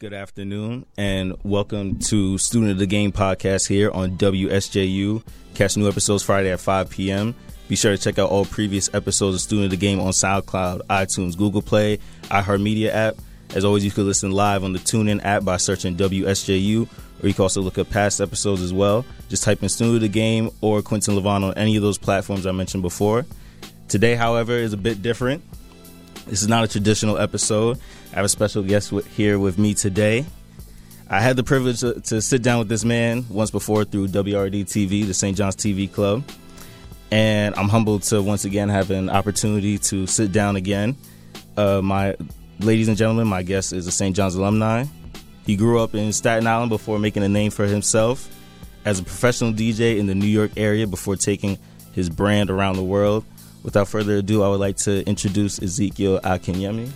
Good afternoon, and welcome to Student of the Game podcast here on WSJU. Catch new episodes Friday at 5 p.m. Be sure to check out all previous episodes of Student of the Game on SoundCloud, iTunes, Google Play, iHeartMedia app. As always, you can listen live on the TuneIn app by searching WSJU, or you can also look up past episodes as well. Just type in Student of the Game or Quentin Levon on any of those platforms I mentioned before. Today, however, is a bit different. This is not a traditional episode. I have a special guest with, here with me today. I had the privilege to, to, sit down with this man once before through WRD TV, the St. John's TV Club. And I'm humbled to once again have an opportunity to sit down again. Uh, my ladies and gentlemen, my guest is a St. John's alumni. He grew up in Staten Island before making a name for himself as a professional DJ in the New York area before taking his brand around the world. Without further ado, I would like to introduce Ezekiel Akinyemi.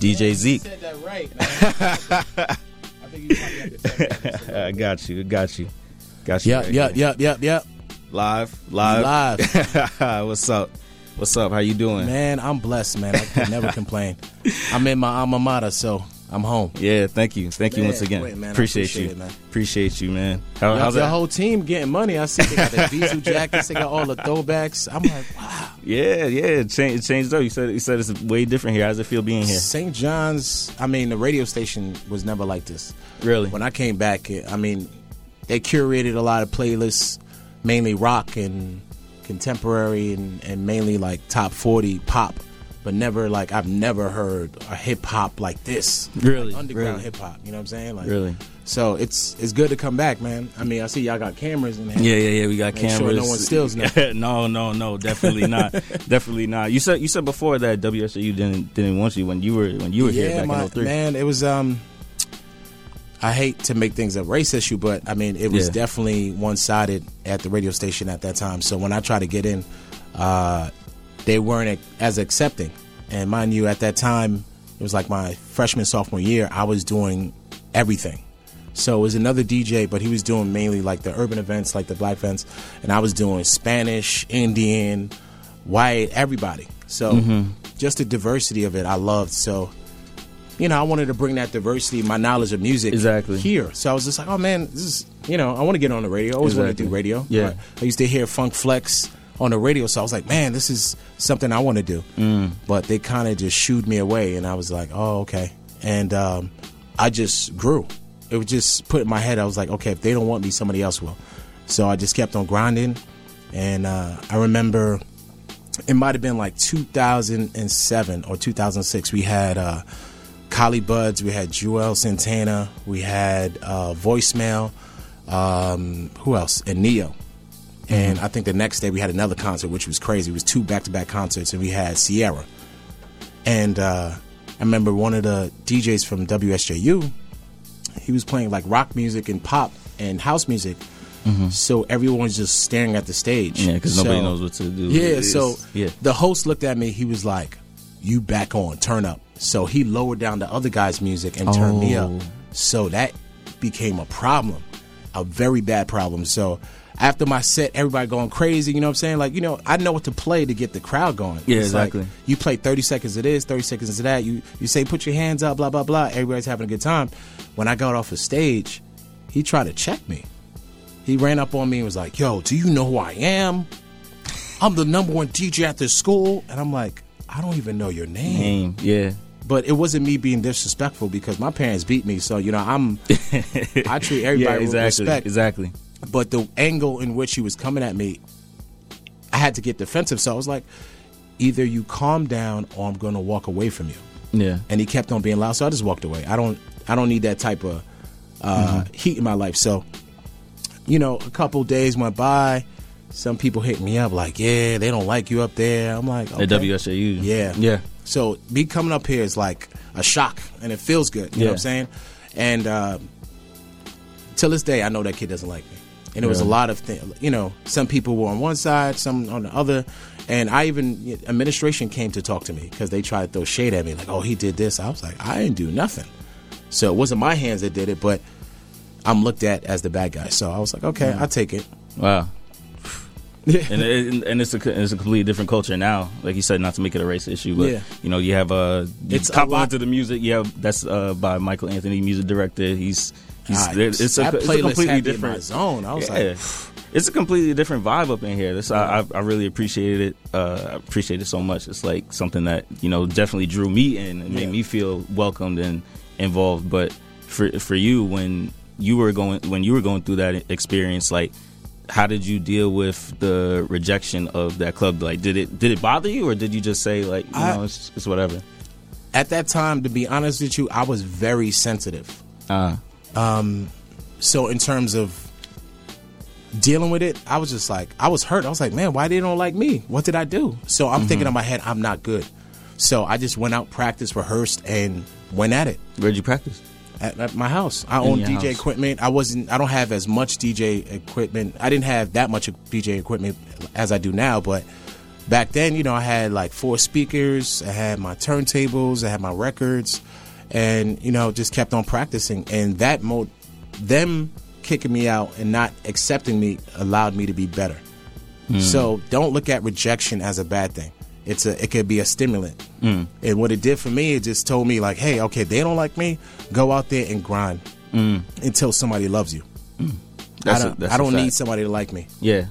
DJ Zeke. said that right. I think you probably had to say that. I got you. Got you. Got you. Yep, right yep, here. yep, yep, yep. Live. Live. Live. What's up? What's up? How you doing? Man, I'm blessed, man. I can never complain. I'm in my alma mater, so I'm home. Yeah. Thank you. Thank you once again. wait, man, appreciate, appreciate you. it, man. Appreciate you, man. How, How's how's the whole team getting money? I see they got the Vizu jackets, they got all the throwbacks. I'm like, wow. yeah. Yeah. It changed, it changed up. You said. You said it's way different here. How's it feel being here? St. John's, I mean, the radio station was never like this. Really? When I came back, I mean, they curated a lot of playlists, mainly rock and contemporary and, and mainly like top 40 pop, but never like, I've never heard a hip hop like this. Really? Like underground Really? hip hop, you know what I'm saying? Like, Really? So it's it's good to come back, man. I mean, I see y'all got cameras in here. Yeah, yeah, yeah. We got Make sure cameras. no one steals nothing. no, no, no. Definitely not. definitely not. You said you said before that WSU didn't didn't want you when you were when you were here back my, in 03. man, it was um. I hate to make things a race issue, but I mean it was Yeah. definitely one sided at the radio station at that time. So when I tried to get in, uh, they weren't as accepting. And mind you, at that time, it was like my freshman sophomore year. I was doing everything. So it was another DJ, but he was doing mainly like the urban events, like the black events, and I was doing Spanish, Indian, white, everybody. So mm-hmm. just the diversity of it, I loved. So you know, I wanted to bring that diversity, my knowledge of music, Exactly. here. So I was just like, oh man, this is, you know, I want to get on the radio. I always wanted to do radio. Yeah. I, I used to hear Funk Flex on the radio, so I was like, man, this is something I want to do. Mm. But they kind of just shooed me away, and I was like, oh okay. And um, I just grew. It was just put in my head. I was like, okay, if they don't want me, somebody else will. So I just kept on grinding, and uh, I remember it might have been like 2007 or 2006. We had uh, Collie Buddz, we had Juelz Santana, we had uh, Voicemail, um, who else? And Ne-Yo. And I think the next day we had another concert, which was crazy. It was two back to back concerts, and we had Ciara. And uh, I remember one of the DJs from WSJU, he was playing like rock music and pop and house music. So everyone's just staring at the stage. Yeah, because nobody So- knows what to do. yeah, so yeah, the host looked at me. He was like, "You back on, turn up." So he lowered down the other guy's music and turned me up. Oh. So that became a problem, a very bad problem. So after my set, everybody going crazy. You know what I'm saying? Like, you know, I know what to play to get the crowd going. Yeah, It's like, exactly. you play 30 seconds of this, 30 seconds of that. You you say put your hands up, blah blah blah. Everybody's having a good time. When I got off the stage, he tried to check me. He ran up on me and was like, "Yo, do you know who I am? I'm the number one DJ at this school." And I'm like, "I don't even know your name." name. Yeah, But it wasn't me being disrespectful because my parents beat me, so you know I'm. I treat everybody yeah, with exactly, respect. exactly. But the angle in which he was coming at me, I had to get defensive. So I was like, "Either you calm down, or I'm going to walk away from you." Yeah, and he kept on being loud. So I just walked away. I don't I don't need that type of uh, heat in my life. So, you know, a couple days went by. Some people hit me up like, "Yeah, they don't like you up there." I'm like, okay. at WSJU. Yeah. yeah, So me coming up here is like a shock, and it feels good. You know Yeah. what I'm saying? And uh, till this day, I know that kid doesn't like me. And it was a lot of things. You know, some people were on one side, some on the other. And I even administration came to talk to me because they tried to throw shade at me, like, "Oh, he did this." I was like, "I didn't do nothing." So it wasn't my hands that did it, but I'm looked at as the bad guy. So I was like, "Okay, I'll take it." wow. and it, and it's a it's a completely different culture now. Like you said, not to make it a race issue, but Yeah. you know, you have uh, It's it's a compliment lot- to the music. Yeah, that's uh by Michael Anthony, music director. He's it's a, that it's a playlist completely had in my different zone. I was yeah. like, it's a completely different vibe up in here. This I, I, I really appreciated it. Uh, I appreciate it so much. It's like something that you know definitely drew me in and made Yeah. me feel welcomed and involved. But for for you, when you were going when you were going through that experience, like how did you deal with the rejection of that club? Like, did it did it bother you, or did you just say like you I- know it's, it's whatever? at that time, to be honest with you, I was very sensitive. Uh, Um, so in terms of dealing with it, I was just like, I was hurt. I was like, man, why they don't like me? What did I do? So I'm thinking mm-hmm. in my head, I'm not good. So I just went out, practiced, rehearsed, and went at it. where'd you practice? at, at my house. I In own DJ house. equipment. I wasn't. I don't have as much DJ equipment. I didn't have that much DJ equipment as I do now. But back then, you know, I had like four speakers. I had my turntables. I had my records, and you know, just kept on practicing. And that mode, them kicking me out and not accepting me allowed me to be better. Hmm. So don't look at rejection as a bad thing. It's a it could be a stimulant. Hmm. And what it did for me, it just told me like, hey, okay, they don't like me. Go out there and grind hmm. until somebody loves you. That's I don't, that's I don't need somebody to like me. Yeah,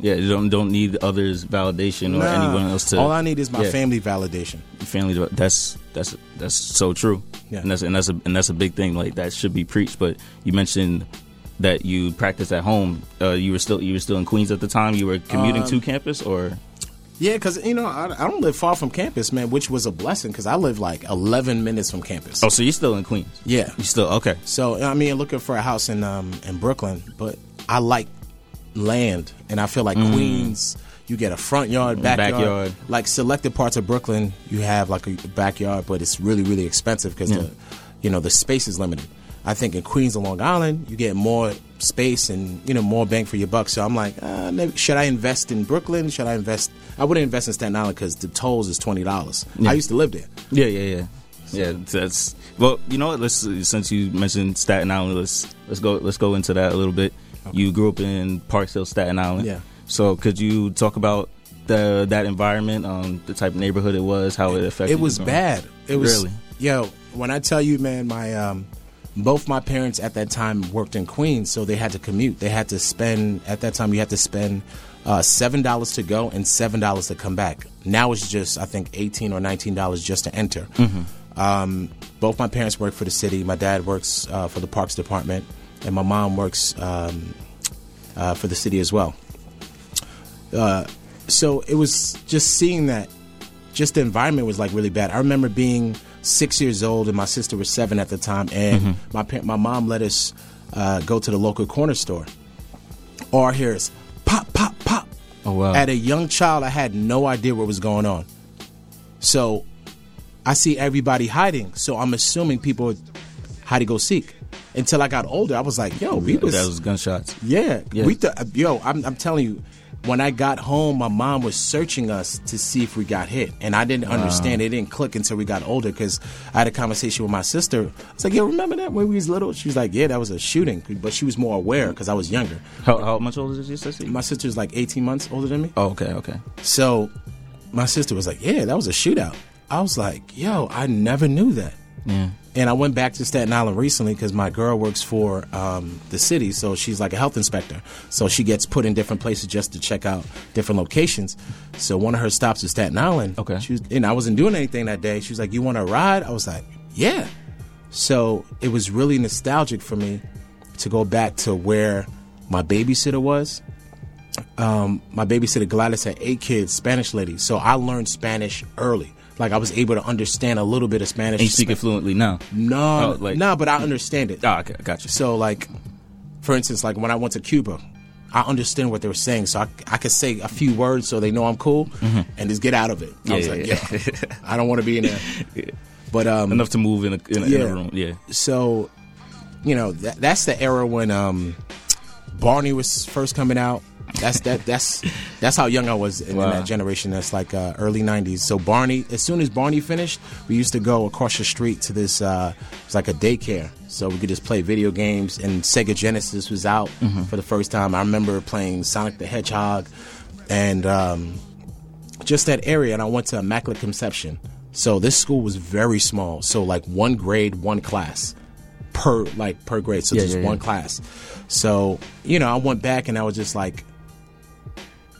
yeah. You don't don't need others' validation or Nah. anyone else to. All I need is my yeah. family validation. family that's that's that's so true Yeah. and that's and that's a and that's a big thing like that should be preached but you mentioned that you practiced at home uh, you were still you were still in queens at the time you were commuting Um, to campus or Yeah, because you know I, I don't live far from campus, man, which was a blessing because I live like 11 minutes from campus. oh so you're still in queens Yeah. you still okay So I mean, looking for a house in um in Brooklyn, but I like land, and I feel like Queens. You get a front yard, backyard. Backyard. Like selected parts of Brooklyn, you have like a backyard, but it's really really expensive because the, you know, the space is limited. I think in Queens and Long Island, you get more space and you know more bang for your buck. So I'm like, uh, maybe, should I invest in Brooklyn? Should I invest? I wouldn't invest in Staten Island because the tolls is twenty dollars. I used to live there. yeah yeah yeah yeah that's well you know what let's since you mentioned staten island let's let's go let's go into that a little bit you grew up in park hill staten island Yeah. so could you talk about the that environment um the type of neighborhood it was how it affected It was bad. It was Really? yo. When I tell you, man, my um, both my parents at that time worked in Queens, so they had to commute. They had to spend at that time. You had to spend uh, seven dollars to go and seven dollars to come back. Now it's just I think eighteen or nineteen dollars just to enter. Um, both my parents work for the city. My dad works uh, for the Parks Department, and my mom works um, uh, for the city as well. Uh, so it was just seeing that just the environment was like really bad. I remember being six years old and my sister was seven at the time, and my par- my mom let us uh, go to the local corner store. All I hear is pop, pop, pop. Oh, wow. At a young child, I had no idea what was going on. So I see everybody hiding. So I'm assuming people had to go seek. Until I got older, I was like, "Yo, we was that was gunshots yeah, Yeah. we th- yo, I'm, I'm telling you, when I got home, my mom was searching us to see if we got hit, and I didn't understand. It didn't click until we got older because I had a conversation with my sister. I was like, "Yo, remember that when we was little?" She was like, "Yeah, that was a shooting," but she was more aware because I was younger. How, how much older is your sister? My sister's like 18 months older than me, oh, okay, okay. so my sister was like, "Yeah, that was a shootout." I was like, "Yo, I never knew that." Yeah. And I went back to Staten Island recently because my girl works for um, the city, so she's like a health inspector. So she gets put in different places just to check out different locations. So one of her stops is Staten Island. Okay. She was, and I wasn't doing anything that day. She was like, "You want to ride?" I was like, "Yeah." So it was really nostalgic for me to go back to where my babysitter was. Um, my babysitter Gladys had eight kids, Spanish lady. So I learned Spanish early. Like I was able to understand a little bit of Spanish. And you speak it fluently now. No, Oh, like- no, but I understand it. Ah, okay, I got you. So, like, for instance, like when I went to Cuba, I understand what they were saying, so I, I could say a few words so they know I'm cool, and just get out of it. I was Yeah, like, yeah, yeah, I don't want to be in there. But um, Enough to move in a, in a, in a room. Yeah. so, you know, that, that's the era when um, Barney was first coming out. That's that. That's that's how young I was in, in that generation. That's like uh, early '90s. So Barney, as soon as Barney finished, we used to go across the street to this. Uh, it's like a daycare, so we could just play video games. And Sega Genesis was out Mm-hmm. for the first time. I remember playing Sonic the Hedgehog, and um, just that area. And I went to Immaculate Conception. So this school was very small. So like one grade, one class per like per grade. So Yeah, just yeah, one yeah. class. So you know, I went back and I was just like,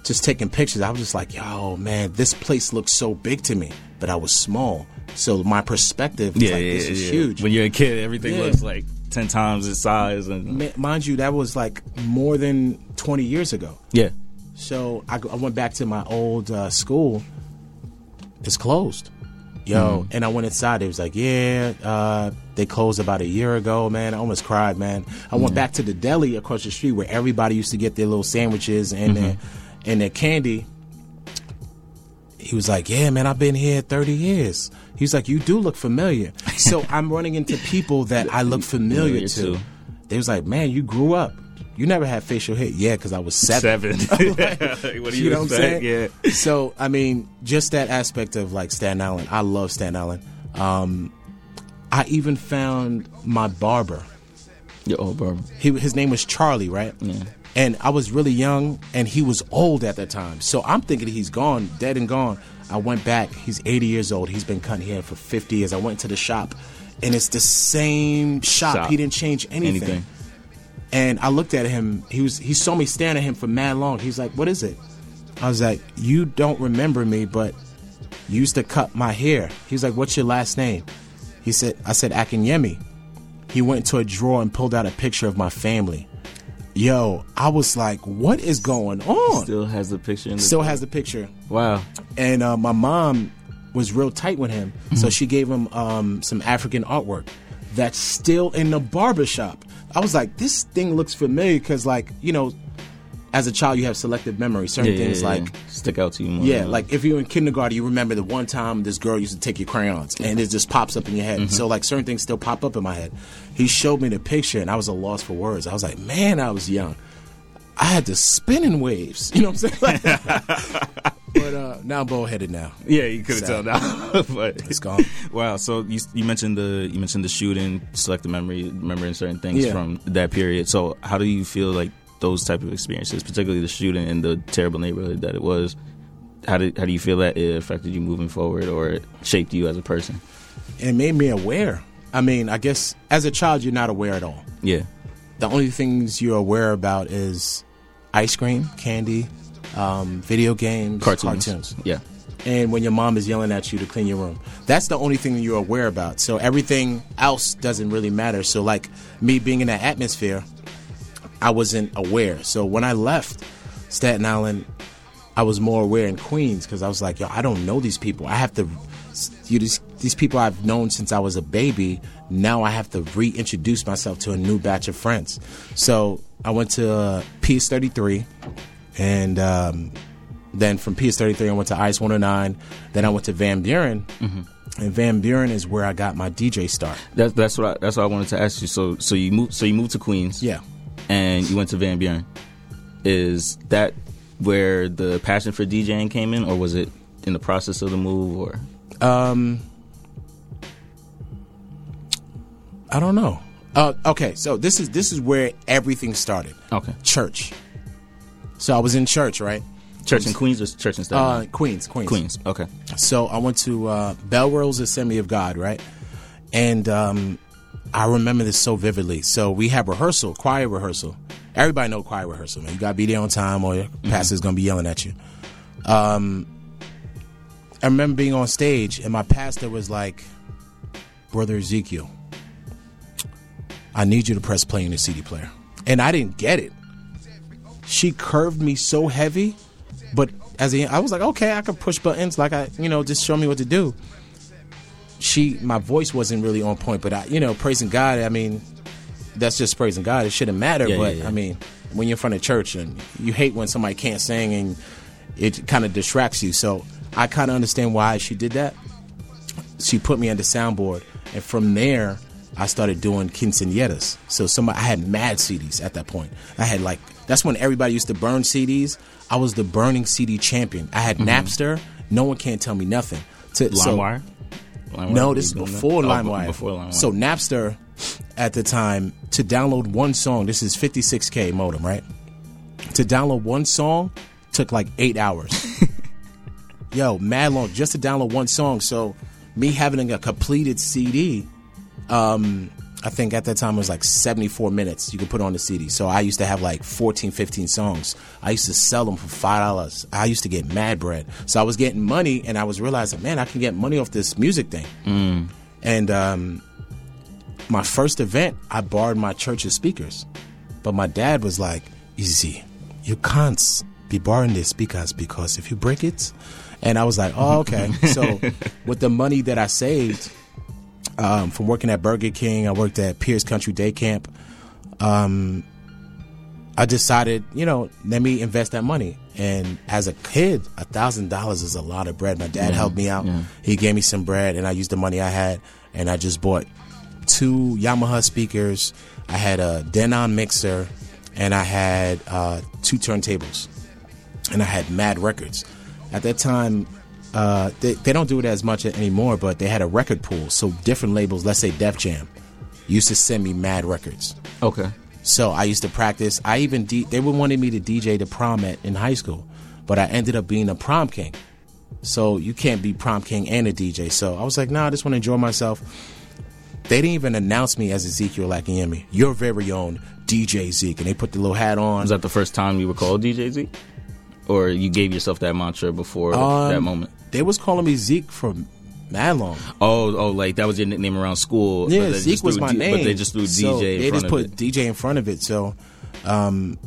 just taking pictures. I was just like, yo, man, this place looks so big to me, but I was small. So my perspective was Yeah, like, yeah, this is yeah. huge. When you're a kid, everything looks like ten times its size, and mind you, that was like more than 20 years ago. yeah, So I, I went back to my old uh, school. It's closed. Yo, and I went inside. It was like, yeah, uh, they closed about a year ago, man. I almost cried, man. I went back to the deli across the street where everybody used to get their little sandwiches and their, and their candy. He was like, yeah, man, I've been here 30 years. He was like, you do look familiar. so I'm running into people that I look familiar Familiar to. to. They was like, man, you grew up. You never had facial hair. Yeah, because I was seven. seven. what do you, You know I'm saying? Yeah. So I mean, just that aspect of like Staten Island. I love Staten Island. Um, I even found my barber. Your old barber. He his name was Charlie, right? Yeah. And I was really young, and he was old at that time. So I'm thinking he's gone, dead and gone. I went back. He's 80 years old. He's been cutting hair for 50 years. I went to the shop, and it's the same shop. Shop. He didn't change anything. Anything. And I looked at him. He was he saw me staring at him for mad long. He's like, "What is it?" I was like, "You don't remember me, but you used to cut my hair." He's like, "What's your last name?" He said, "I said Akinyemi." He went to a drawer and pulled out a picture of my family. Yo, I was like, "What is going on?" Still has the picture. In the Still has the picture Wow. and uh, my mom was real tight with him, so she gave him um, some African artwork that's still in the barbershop. I was like, this thing looks familiar because, like, you know, as a child, you have selective memory. Certain Yeah, things yeah, like. yeah. stick out to you more. Yeah, like if you're in kindergarten, you remember the one time this girl used to take your crayons, and it just pops up in your head. So like certain things still pop up in my head. He showed me the picture, and I was a loss for words. I was like, man, I was young. I had the spinning waves. You know what I'm saying? but uh, now I'm bullheaded now. Yeah, you could have told now, but It's gone. Wow. So you you mentioned the you mentioned the shooting, selective memory, remembering certain things Yeah. from that period. So how do you feel like those type of experiences, particularly the shooting in the terrible neighborhood that it was? How did how do you feel that it affected you moving forward, or it shaped you as a person? It made me aware. I mean, I guess as a child, you're not aware at all. Yeah. The only things you're aware about is ice cream, candy, um, video games, Cartoons. cartoons. Yeah. and when your mom is yelling at you to clean your room. That's the only thing that you're aware about. So everything else doesn't really matter. So like me being in that atmosphere, I wasn't aware. So when I left Staten Island, I was more aware in Queens because I was like, yo, I don't know these people. I have to. You, these, these people I've known since I was a baby. Now I have to reintroduce myself to a new batch of friends. So I went to uh, PS33, and um, then from PS33 I went to Ice 109. Then I went to Van Buren, and Van Buren is where I got my DJ start. That's that's what I, that's what I wanted to ask you. So so you moved so you moved to Queens. Yeah. And you went to Van Buren. Is that where the passion for DJing came in, or was it in the process of the move, or Um, I don't know. Uh, okay, so this is this is where everything started. okay, Church. So I was in church, right? church in Queens or church in Staten Uh, Island? Queens, Queens, Queens. Okay. So I went to uh, Bellerose Assembly of God, right? And um, I remember this so vividly. So we have rehearsal, choir rehearsal. Everybody know choir rehearsal, man. You gotta be there on time, or your pastor's gonna be yelling at you. Um, I remember being on stage, and my pastor was like, "Brother Ezekiel, I need you to press play in the CD player," and I didn't get it. She curved me so heavy, but as a, I was like, okay, I can push buttons, like I, you know, just show me what to do. She, my voice wasn't really on point, but I, you know, praising God. I mean, that's just praising God. It shouldn't matter, Yeah, but yeah, yeah. I mean, when you're in front of church and you hate when somebody can't sing and it kind of distracts you. So I kind of understand why she did that. She put me on the soundboard, and from there, I started doing quinceañeras. So somebody, I had mad CDs at that point. I had like that's when everybody used to burn CDs. I was the burning CD champion. I had mm-hmm. Napster. No one can't tell me nothing. To, so- LimeWire. No, this is you doing before Oh, LimeWire. Before LimeWire. So Napster, at the time, to download one song, this is 56k modem, right? To download one song, took like eight hours. Yo, mad long just to download one song. So me having a completed CD, um, I think at that time it was like 74 minutes you could put on the CD. So I used to have like 14, 15 songs. I used to sell them for $5. I used to get mad bread. So I was getting money and I was realizing, man, I can get money off this music thing. Mm. And um, my first event, I borrowed my church's speakers. But my dad was like, easy, you can't be borrowing the speakers because if you break it, and I was like, oh, okay. so with the money that I saved um, from working at Burger King, I worked at Pierce Country Day Camp. Um, I decided, you know, let me invest that money. And as a kid, a thousand dollars is a lot of bread. My dad Yeah, helped me out. yeah. He gave me some bread, and I used the money I had, and I just bought two Yamaha speakers. I had a Denon mixer, and I had uh, two turntables, and I had Mad Records. At that time, uh, they, they don't do it as much anymore, but they had a record pool. So different labels, let's say Def Jam, used to send me Mad Records. Okay. So I used to practice. I even D- they would wanted me to DJ the prom at in high school, but I ended up being a prom king. So you can't be prom king and a DJ. So I was like, nah, I just want to enjoy myself. They didn't even announce me as Ezekiel Akinyemi, your very own DJ Zeke, and they put the little hat on. Was that the first time you were called DJ Z? Or you gave yourself that mantra before Um, that moment? They was calling me Zeke for mad long. Oh, oh, like that was your nickname around school. Yeah, Zeke was my D- name. But they just threw So DJ in They front just put. DJ in front of it. So, um,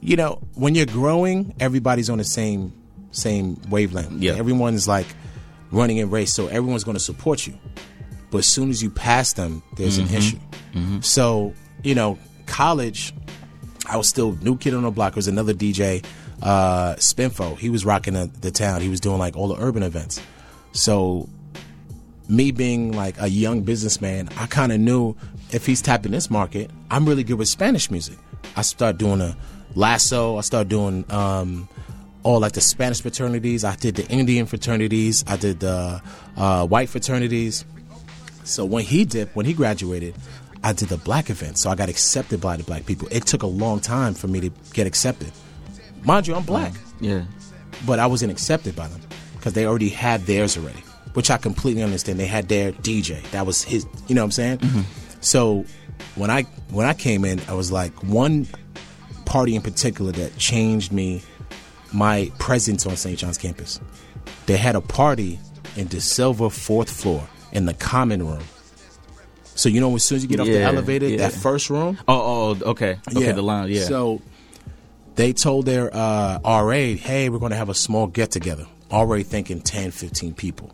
you know, when you're growing, everybody's on the same same wavelength. Yeah. everyone's like running a race, so everyone's going to support you. But as soon as you pass them, there's Mm-hmm. an issue. So, you know, college, I was still new kid on the block. There was another DJ, uh, Spinfo. He was rocking the, the town. He was doing like all the urban events. So me being like a young businessman, I kind of knew if he's tapping this market, I'm really good with Spanish music. I start doing a lasso. I start doing um, all like the Spanish fraternities. I did the Indian fraternities. I did the uh, white fraternities. So when he did, when he graduated, I did the black event. So I got accepted by the black people. It took a long time for me to get accepted. Mind you, I'm mm. black Yeah. but I wasn't accepted by them because they already had theirs already, which I completely understand. They had their DJ. That was his. You know what I'm saying? Mm-hmm. So when I when I came in, I was like one party in particular that changed me, my presence on St. John's campus. They had a party in the Silver fourth floor in the common room. So you know, as soon as you get off the elevator, yeah. that first room, Oh, oh, okay. Okay, the lounge. yeah. so they told their uh, RA, hey, we're going to have a small get together. Already thinking 10, 15 people.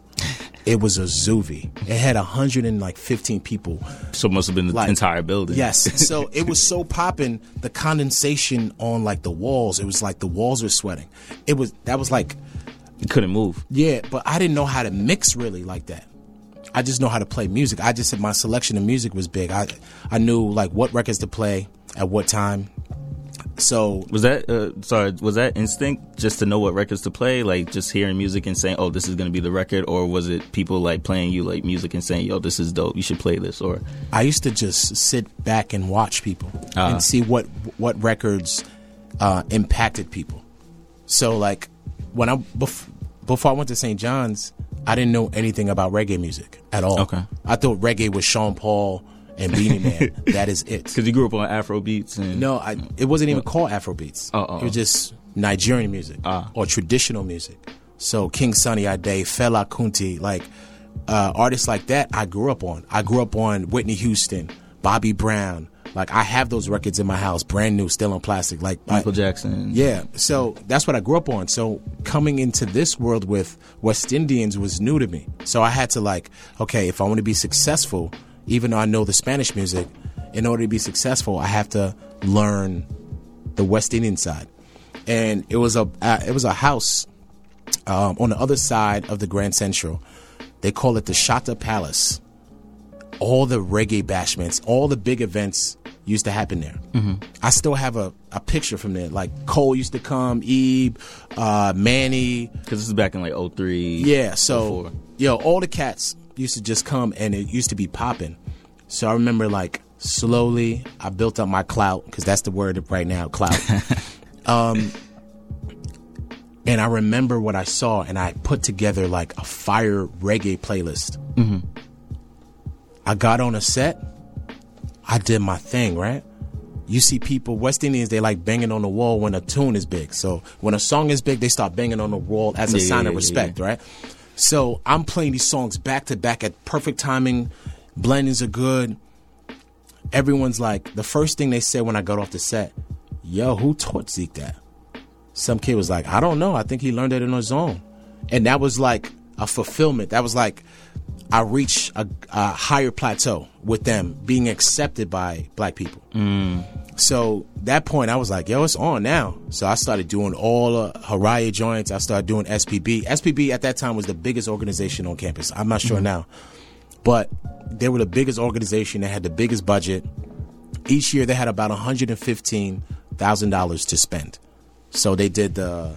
It was a Zuvi. It had 115 people. so it must have been the Like- entire building. Yes. So it was so popping, the condensation on like the walls, it was like the walls were sweating. It was, that was like, You couldn't move. yeah, but I didn't know how to mix really like that. I just know how to play music. I just said my selection of music was big. I I knew like what records to play at what time. So Was that uh, sorry? Was that instinct just to know what records to play, like just hearing music and saying, "Oh, this is going to be the record," or was it people like playing you like music and saying, "Yo, this is dope. You should play this," or I used to just sit back and watch people Ah. and see what what records uh, impacted people. So like when I bef- before I went to St. John's, I didn't know anything about reggae music at all. Okay. I thought reggae was Sean Paul and Beenie Man. that is it. because you grew up on Afro beats and No, I, it wasn't even called Afrobeats. Oh, oh, it was just Nigerian music Ah. or traditional music. So King Sunny Ade, Fela Kuti, like uh, artists like that, I grew up on. I grew up on Whitney Houston, Bobby Brown. Like I have those records in my house, brand new, still in plastic. Like I- Michael Jackson. yeah, so that's what I grew up on. So coming into this world with West Indians was new to me. So I had to like, okay, if I want to be successful, even though I know the Spanish music, in order to be successful, I have to learn the West Indian side. And it was a uh, it was a house um, on the other side of the Grand Central. They call it the Shata Palace. All the reggae bashments, all the big events used to happen there. Mm-hmm. I still have a, a picture from there. Like Cole used to come, Ebe, uh, Manny. because this is back in like 03. Yeah, so 04. yo, all the cats used to just come and it used to be popping. So I remember like slowly I built up my clout because that's the word right now, clout. um, And I remember what I saw, and I put together like a fire reggae playlist. I got on a set. I did my thing, right? You see people, West Indians, they like banging on the wall when a tune is big. So when a song is big, they start banging on the wall as a Yeah, sign yeah, of respect, yeah. right? So I'm playing these songs back to back at perfect timing. Blendings are good. Everyone's like, the first thing they said when I got off the set, yo, who taught Zeke that? Some kid was like, I don't know. I think he learned it in his own. And that was like a fulfillment. That was like, I reached a, a higher plateau with them being accepted by black people. Mm. So that point, I was like, yo, it's on now. So I started doing all uh, Haraya joints. I started doing SPB. SPB at that time was the biggest organization on campus. I'm not sure now, but they were the biggest organization. They had the biggest budget. Each year they had about $115,000 to spend. So they did the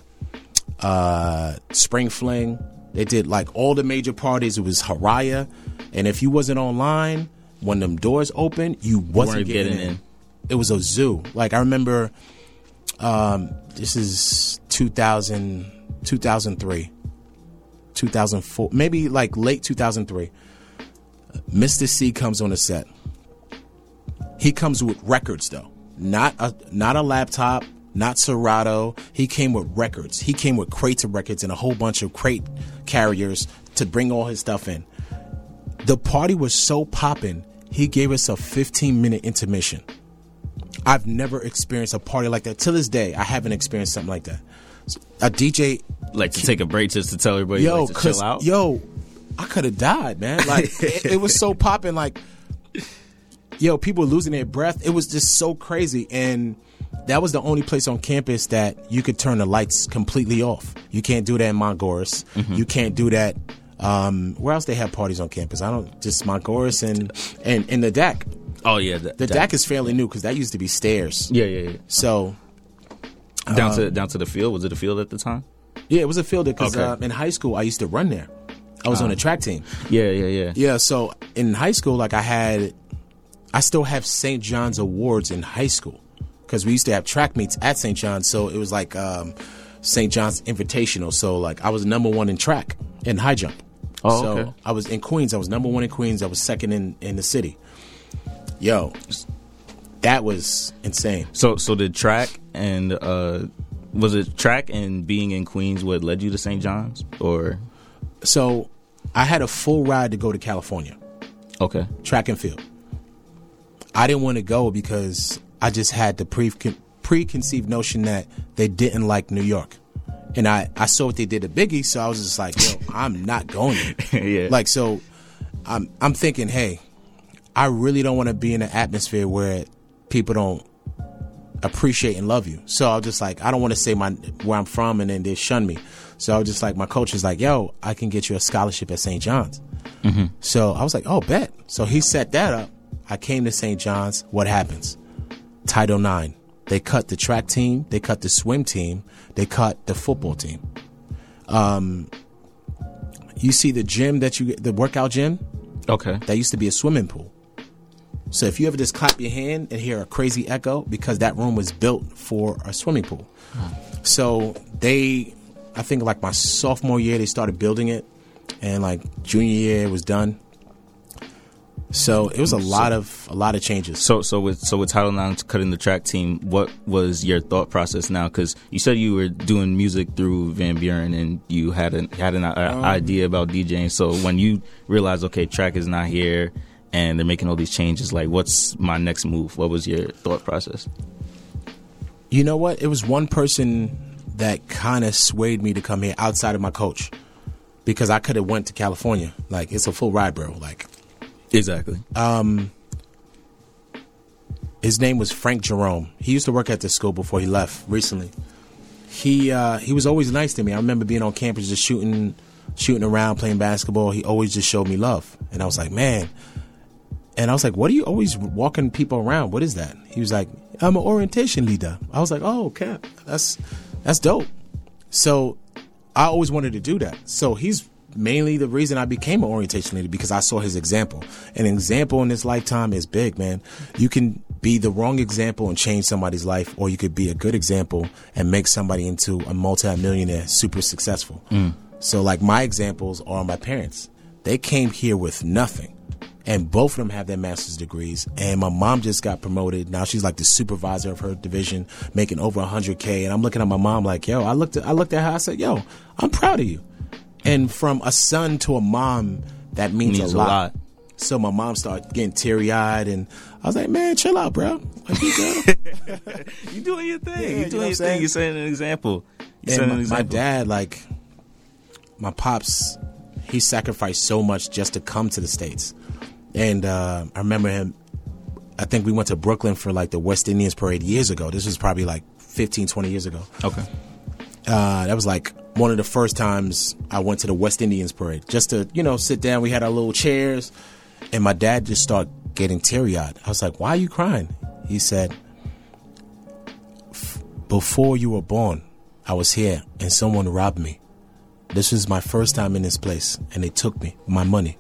uh, Spring Fling. They did like all the major parties. It was Haraya. And if you wasn't online, when them doors opened, you wasn't weren't getting, getting in. in. It was a zoo. Like I remember um, this is 2000, 2003, 2004, maybe like late 2003. Mister Cee comes on the set. He comes with records though, not a not a laptop, not Serato. He came with records. He came with crates of records and a whole bunch of crate carriers to bring all his stuff in. The party was so popping. He gave us a 15 minute intermission. I've never experienced a party like that. To this day, I haven't experienced something like that. A DJ Like to take a break just to tell everybody yo, like, chill out. yo, I could have died, man. Like it, it was so popping. Like yo, people were losing their breath. It was just so crazy, and that was the only place on campus that you could turn the lights completely off. You can't do that in Montgoris. Mm-hmm. You can't do that. Um, where else they have parties on campus? I don't just Montgoris and and in the DAC. Oh yeah, the, The DAC is fairly new because that used to be stairs. Yeah, yeah, yeah. So Down Uh, to down to the field. Was it a field at the time? yeah, it was a field because Okay. uh, in high school I used to run there. I was on the track team. Yeah, yeah, yeah. Yeah, so in high school, like I had, I still have St. John's awards in high school because we used to have track meets at St. John's. So it was like um, St. John's Invitational. So like I was number one in track in high jump. Oh, so okay. I was in Queens. I was number one in Queens. I was second in in the city. Yo, that was insane. So so did track and uh was it track and being in Queens what led you to St. John's or So I had a full ride to go to California. okay. track and field. I didn't want to go because I just had the pre preconceived notion that they didn't like New York. And I, I saw what they did to Biggie, so I was just like, yo, I'm not going. Yeah. Like so I'm I'm thinking, hey, I really don't want to be in an atmosphere where people don't appreciate and love you. So I was just like, I don't want to say my where I'm from and then they shun me. So I was just like, my coach is like, yo, I can get you a scholarship at St. John's. So I was like, oh, bet. So he set that up. I came to St. John's. What happens? Title IX. They cut the track team. They cut the swim team. They cut the football team. Um, you see the gym that you the workout gym Okay. that used to be a swimming pool. So if you ever just clap your hand and hear a crazy echo, because that room was built for a swimming pool. So they, I think like my sophomore year, they started building it, and like junior year it was done. So it was a lot of a lot of changes. So so with so with Title IX cutting the track team, what was your thought process now? Because you said you were doing music through Van Buren and you had an had an uh, idea about DJing. So when you realized, okay, track is not here and they're making all these changes, like what's my next move? What was your thought process? You know what? It was one person that kind of swayed me to come here outside of my coach, because I could have went to California. Like it's a full ride, bro. Like Exactly. his name was Frank Jerome. He used to work at the school before he left recently. He uh, he was always nice to me. I remember being on campus just shooting shooting around playing basketball. He always just showed me love, and I was like, man. And I was like, what are you always walking people around? What is that? He was like, I'm an orientation leader. I was like, oh, okay, that's that's dope. So I always wanted to do that. So he's mainly the reason I became an orientation leader because I saw his example. An example in this lifetime is big, man. You can be the wrong example and change somebody's life, or you could be a good example and make somebody into a multimillionaire, super successful. Mm. So, like, my examples are my parents. They came here with nothing. And both of them have their master's degrees. And my mom just got promoted. Now she's like the supervisor of her division, making over 100K. And I'm looking at my mom like, yo, I looked at, I looked at her. I said, yo, I'm proud of you. And from a son to a mom, that means, Means a a lot. lot. So my mom started getting teary eyed, and I was like, "Man, chill out, bro. Like, you good?" You doing your thing. Yeah, you you know doing what I'm your thing. You're setting an example. You're setting and an my, my dad, like, my pops, he sacrificed so much just to come to the states. And uh, I remember him. I think we went to Brooklyn for like the West Indians parade years ago. This was probably like 15, 20 years ago. Okay. Uh, that was like one of the first times I went to the West Indians parade just to, you know, sit down. We had our little chairs, and my dad just started getting teary eyed. I was like, Why are you crying? He said, Before you were born, I was here and someone robbed me. This was my first time in this place, and they took me, my money.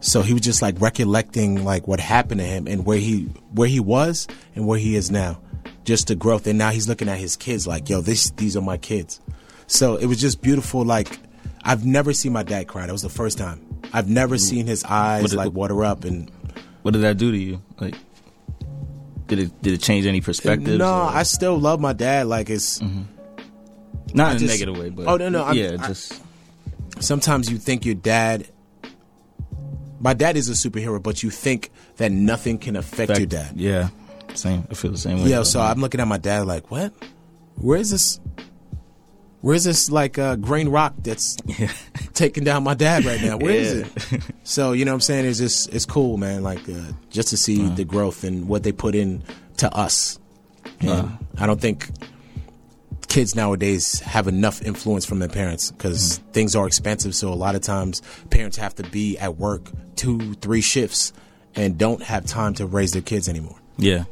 So he was just like recollecting like what happened to him and where he where he was and where he is now. Just the growth. And now he's looking at his kids like, yo, this these are my kids. So it was just beautiful, like I've never seen my dad cry. That was the first time. I've never seen his eyes did- like water up and What did that do to you? Like, did it did it change any perspectives? no, or- I still love my dad. Like it's mm-hmm. not I in a negative way, but Oh, no, no, I'm- yeah, I- just sometimes you think your dad my dad is a superhero, but you think that nothing can affect your dad. Yeah, same. I feel the same way. Yeah, so I'm looking at my dad like, what? Where is this? Where's this like uh, grain rock that's Yeah. taking down my dad right now? Where is Yeah. it? So you know what I'm saying? It's just it's cool, man. Like uh, just to see Uh-huh. the growth and what they put in to us. And Uh-huh. I don't think kids nowadays have enough influence from their parents because Mm-hmm. things are expensive. So a lot of times parents have to be at work two, three shifts and don't have time to raise their kids anymore. Yeah,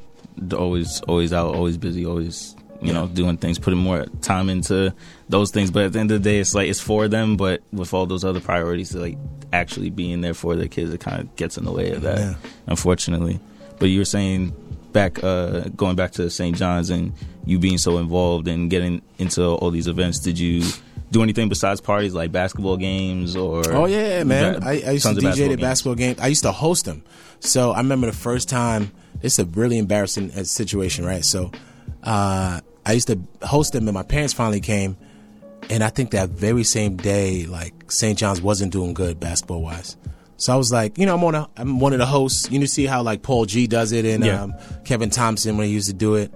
always, always out, always busy, always you know doing things, putting more time into those things. But at the end of the day, it's like it's for them. But with all those other priorities, like actually being there for their kids, it kind of gets in the way of that, Yeah. unfortunately. But you were saying back, uh, going back to St. John's and you being so involved and getting into all these events. Did you? Do anything besides parties like basketball games or? Oh yeah, man. I, I used to DJ the games? basketball game. I used to host them. So I remember the first time. It's a really embarrassing uh, situation, right? So uh, I used to host them, and my parents finally came. And I think that very same day, like St. John's wasn't doing good basketball wise. So I was like, you know, I'm on a, I'm one of the hosts. You know, see how like Paul G does it and Yeah. um, Kevin Thompson when he used to do it.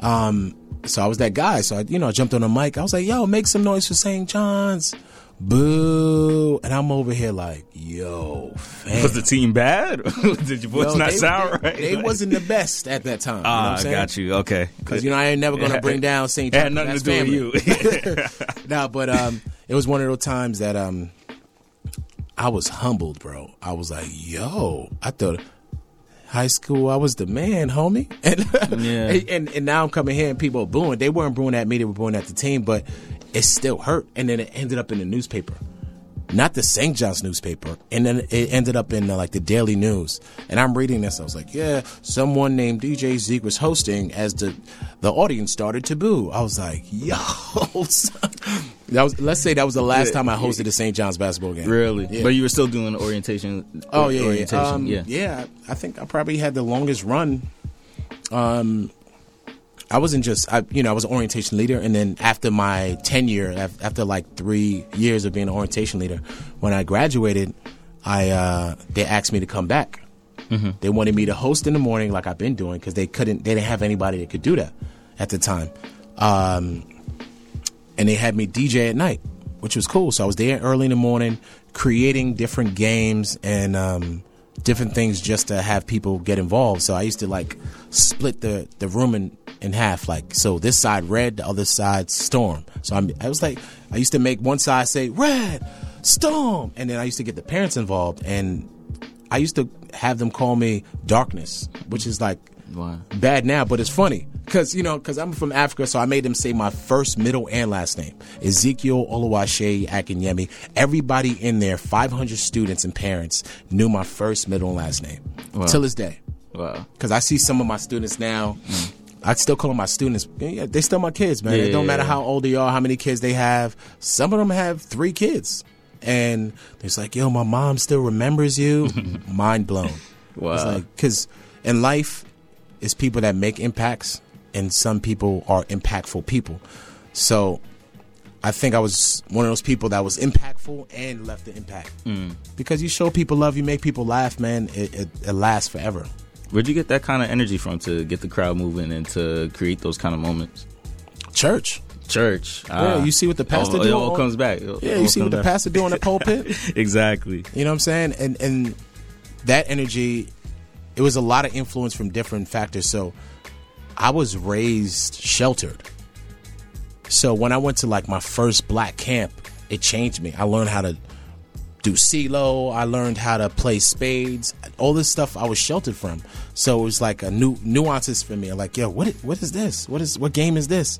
Um, so I was that guy. So I, you know, I jumped on the mic. I was like, "Yo, make some noise for St. John's." Boo! And I'm over here like, "Yo, fam. Was the team bad? Did your voice Yo, not they, sound they, right? They wasn't the best at that time. Ah, you know got you. Okay, Because you know I ain't never gonna bring down St. It John's. had nothing to do with you. no, but um, it was one of those times that um, I was humbled, bro. I was like, "Yo, I thought." High school, I was the man, homie, and, Yeah. and and now I'm coming here and people are booing. They weren't booing at me; they were booing at the team, but it still hurt. And then it ended up in the newspaper, not the St. John's newspaper, and then it ended up in uh, like the Daily News. And I'm reading this, I was like, yeah, someone named DJ Zeke was hosting as the the audience started to boo. I was like, yo, that was let's say that was the last Yeah. time I hosted a St. John's basketball game. really? Yeah. But you were still doing orientation. Oh yeah, yeah, orientation. um, yeah. yeah. I think I probably had the longest run. Um, I wasn't just I, you know, I was an orientation leader, and then after my tenure, after like three years of being an orientation leader, when I graduated, I uh, they asked me to come back. They wanted me to host in the morning, like I've been doing, because they couldn't, they didn't have anybody that could do that at the time. Um, and they had me DJ at night, which was cool. So I was there early in the morning, creating different games and um, different things just to have people get involved. So I used to like split the the room in in half, like so this side red, the other side storm. So I'm, I was like, I used to make one side say red, storm, and then I used to get the parents involved, and I used to have them call me darkness, which is like Wow. bad now, but it's funny because you know because I'm from Africa, so I made them say my first, middle, and last name: Ezekiel Oluwase Akinyemi. Everybody in there, 500 students and parents, knew my first, middle, and last name Wow. till this day. Wow. Because I see some of my students now. Mm. I still call them my students. Yeah, they still my kids, man. Yeah, it don't matter how old they are, how many kids they have. Some of them have three kids, and it's like, yo, my mom still remembers you. Mind blown. Wow. It's like because in life, it's people that make impacts, and some people are impactful people. So, I think I was one of those people that was impactful and left the impact Mm. because you show people love, you make people laugh, man. It, it, it lasts forever. Where'd you get that kind of energy from to get the crowd moving and to create those kind of moments? Church. Church. Yeah, you ah. see what the pastor oh, do It all comes back. Yeah, you see what comes the back. pastor do in the pulpit. exactly. You know what I'm saying? And and that energy, it was a lot of influence from different factors. So I was raised sheltered. So when I went to like my first black camp, it changed me. I learned how to do CeeLo. I learned how to play spades. All this stuff I was sheltered from. So it was like a new nuances for me. Like, yo, what what is this? What is what game is this?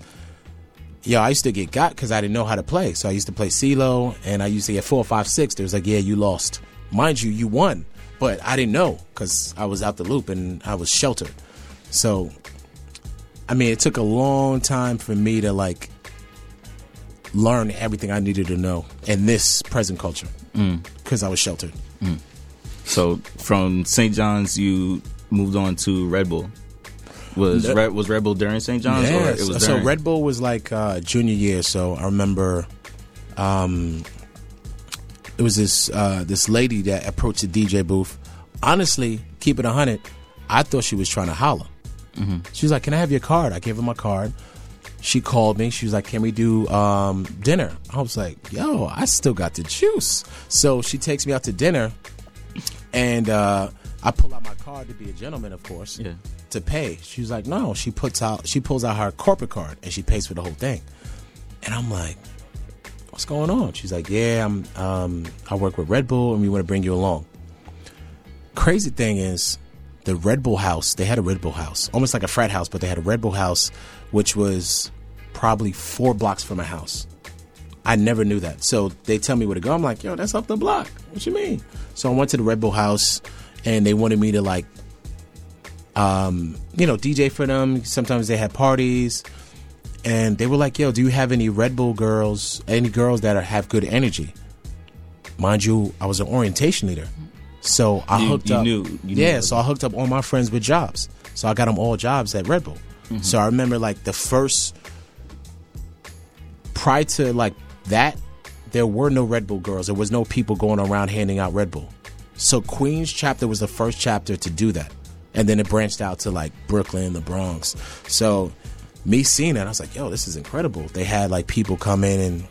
Yo, I used to get got because I didn't know how to play. So I used to play CeeLo, and I used to get four, five, six. There was like, yeah, you lost. Mind you, you won, but I didn't know because I was out the loop and I was sheltered. So, I mean, it took a long time for me to like learn everything I needed to know in this present culture because I was sheltered. So from St. John's, you moved on to Red Bull. Was No. Red, was Red Bull during St. John's or Yeah, it was so? Red Bull was like uh, junior year. So I remember, um, it was this uh, this lady that approached the DJ booth. Honestly, keep it a hundred. I thought she was trying to holler. She was like, "Can I have your card?" I gave her my card. She called me. She was like, "Can we do um, dinner?" I was like, "Yo, I still got the juice." So she takes me out to dinner, and uh, I pull out my card to be a gentleman, of course Yeah. to pay. She was like, no. She puts out, she pulls out her corporate card and she pays for the whole thing. And I'm like, what's going on? She's like, yeah, I'm, um, I work with Red Bull and we want to bring you along. Crazy thing is, the Red Bull house, they had a Red Bull house, almost like a frat house, but they had a Red Bull house, which was probably four blocks from my house. I never knew that. So they tell me where to go. I'm like, yo, that's up the block. What you mean? So I went to the Red Bull house and they wanted me to like um, you know, DJ for them. Sometimes they had parties, and they were like, "Yo, do you have any Red Bull girls? Any girls that are, have good energy?" Mind you, I was an orientation leader, so I You- hooked you up. knew- you knew yeah, Red so I hooked up all my friends with jobs. So I got them all jobs at Red Bull. Mm-hmm. So I remember like the first prior to like that, there were no Red Bull girls. There was no people going around handing out Red Bull. So Queens chapter was the first chapter to do that, and then it branched out to like Brooklyn, the Bronx. So me seeing that, I was like, "Yo, this is incredible." They had like people come in and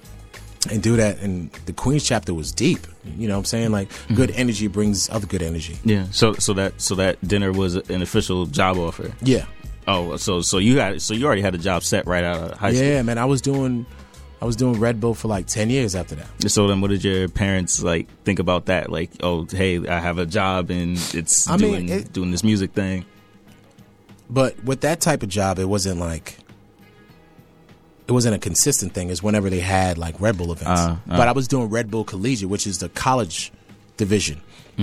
and do that, and the Queens chapter was deep. You know what I'm saying? Like mm-hmm. good energy brings other good energy. Yeah. So so that so that dinner was an official job offer. Yeah, Oh, so so you had so you already had a job set right out of high school. yeah, man. I was doing I was doing Red Bull for like ten years after that. So then, what did your parents like think about that? Like, oh, hey, I have a job and it's I mean, doing it- doing this music thing. But with that type of job, it wasn't like it wasn't a consistent thing. Is whenever they had like Red Bull events. Uh, uh. But I was doing Red Bull Collegiate, which is the college division.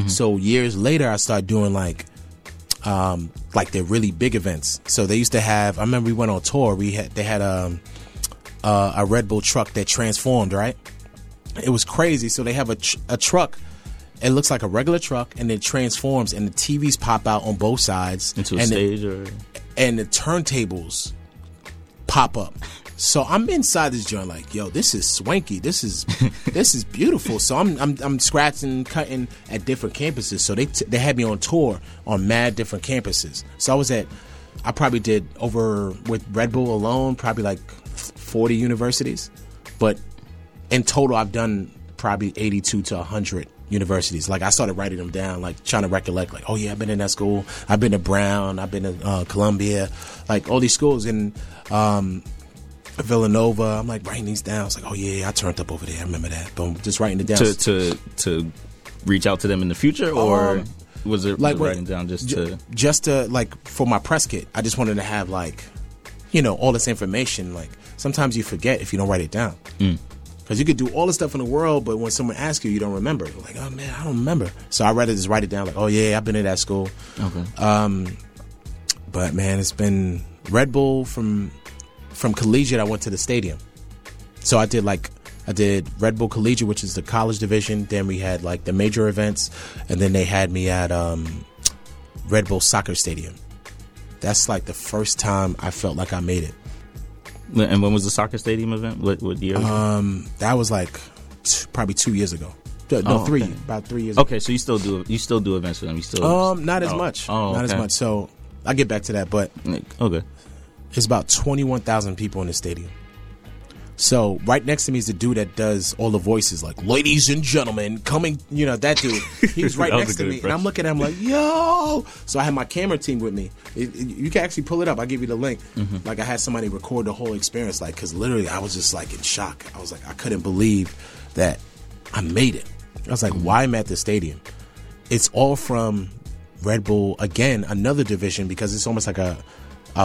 So years later, I started doing like um, like their really big events. So they used to have. I remember we went on tour. We had they had um, uh, a Red Bull truck that transformed. Right, it was crazy. So they have a tr- a truck. It looks like a regular truck, and it transforms, and the TVs pop out on both sides into a and stage or and the turntables pop up. So I'm inside this joint like, yo, this is swanky. This is this is beautiful. So I'm I'm I'm scratching, cutting at different campuses. So they t- they had me on tour on mad different campuses. So I was at I probably did over with Red Bull alone probably like 40 universities, but in total I've done probably 82 to 100 universities. Like I started writing them down, like trying to recollect, like, oh yeah, I've been in that school. I've been to Brown. I've been to uh, Columbia, like all these schools in um, Villanova. I'm like writing these down. It's like, oh yeah, I turned up over there. I remember that. Boom, just writing it down. to to to reach out to them in the future, or Um, was it like like what- writing down just Ju- to? just to like for my press kit. I just wanted to have like, you know, all this information. Like sometimes you forget if you don't write it down. Because you could do all the stuff in the world, but when someone asks you, you don't remember. You're like, oh man, I don't remember. So I'd rather just write it down, like, oh yeah, I've been to that school. Okay. But man, it's been Red Bull from from collegiate. I went to the stadium, so I did like I did Red Bull Collegiate, which is the college division. Then we had like the major events, and then they had me at um, Red Bull Soccer Stadium. That's like the first time I felt like I made it. and when was the soccer stadium event? What what year? Um, that was like t- probably two years ago. No, Oh, three, okay. about three years. ago. okay, so you still do you still do events for them? You still Um, not as Oh. much. Oh, not as much. So I'll get back to that, but Okay. It's about 21,000 people in the stadium. So right next to me is the dude that does all the voices, like "Ladies and gentlemen, coming." You know that dude. He was right was next to me, and I'm looking at him like, "Yo!" So I had my camera team with me. It- it- you can actually pull it up. I'll give you the link. Mm-hmm. Like I had somebody record the whole experience, like because literally I was just like in shock. I was like, I couldn't believe that I made it. I was like, Mm-hmm. why I'm at the stadium? It's all from Red Bull again, another division because it's almost like a,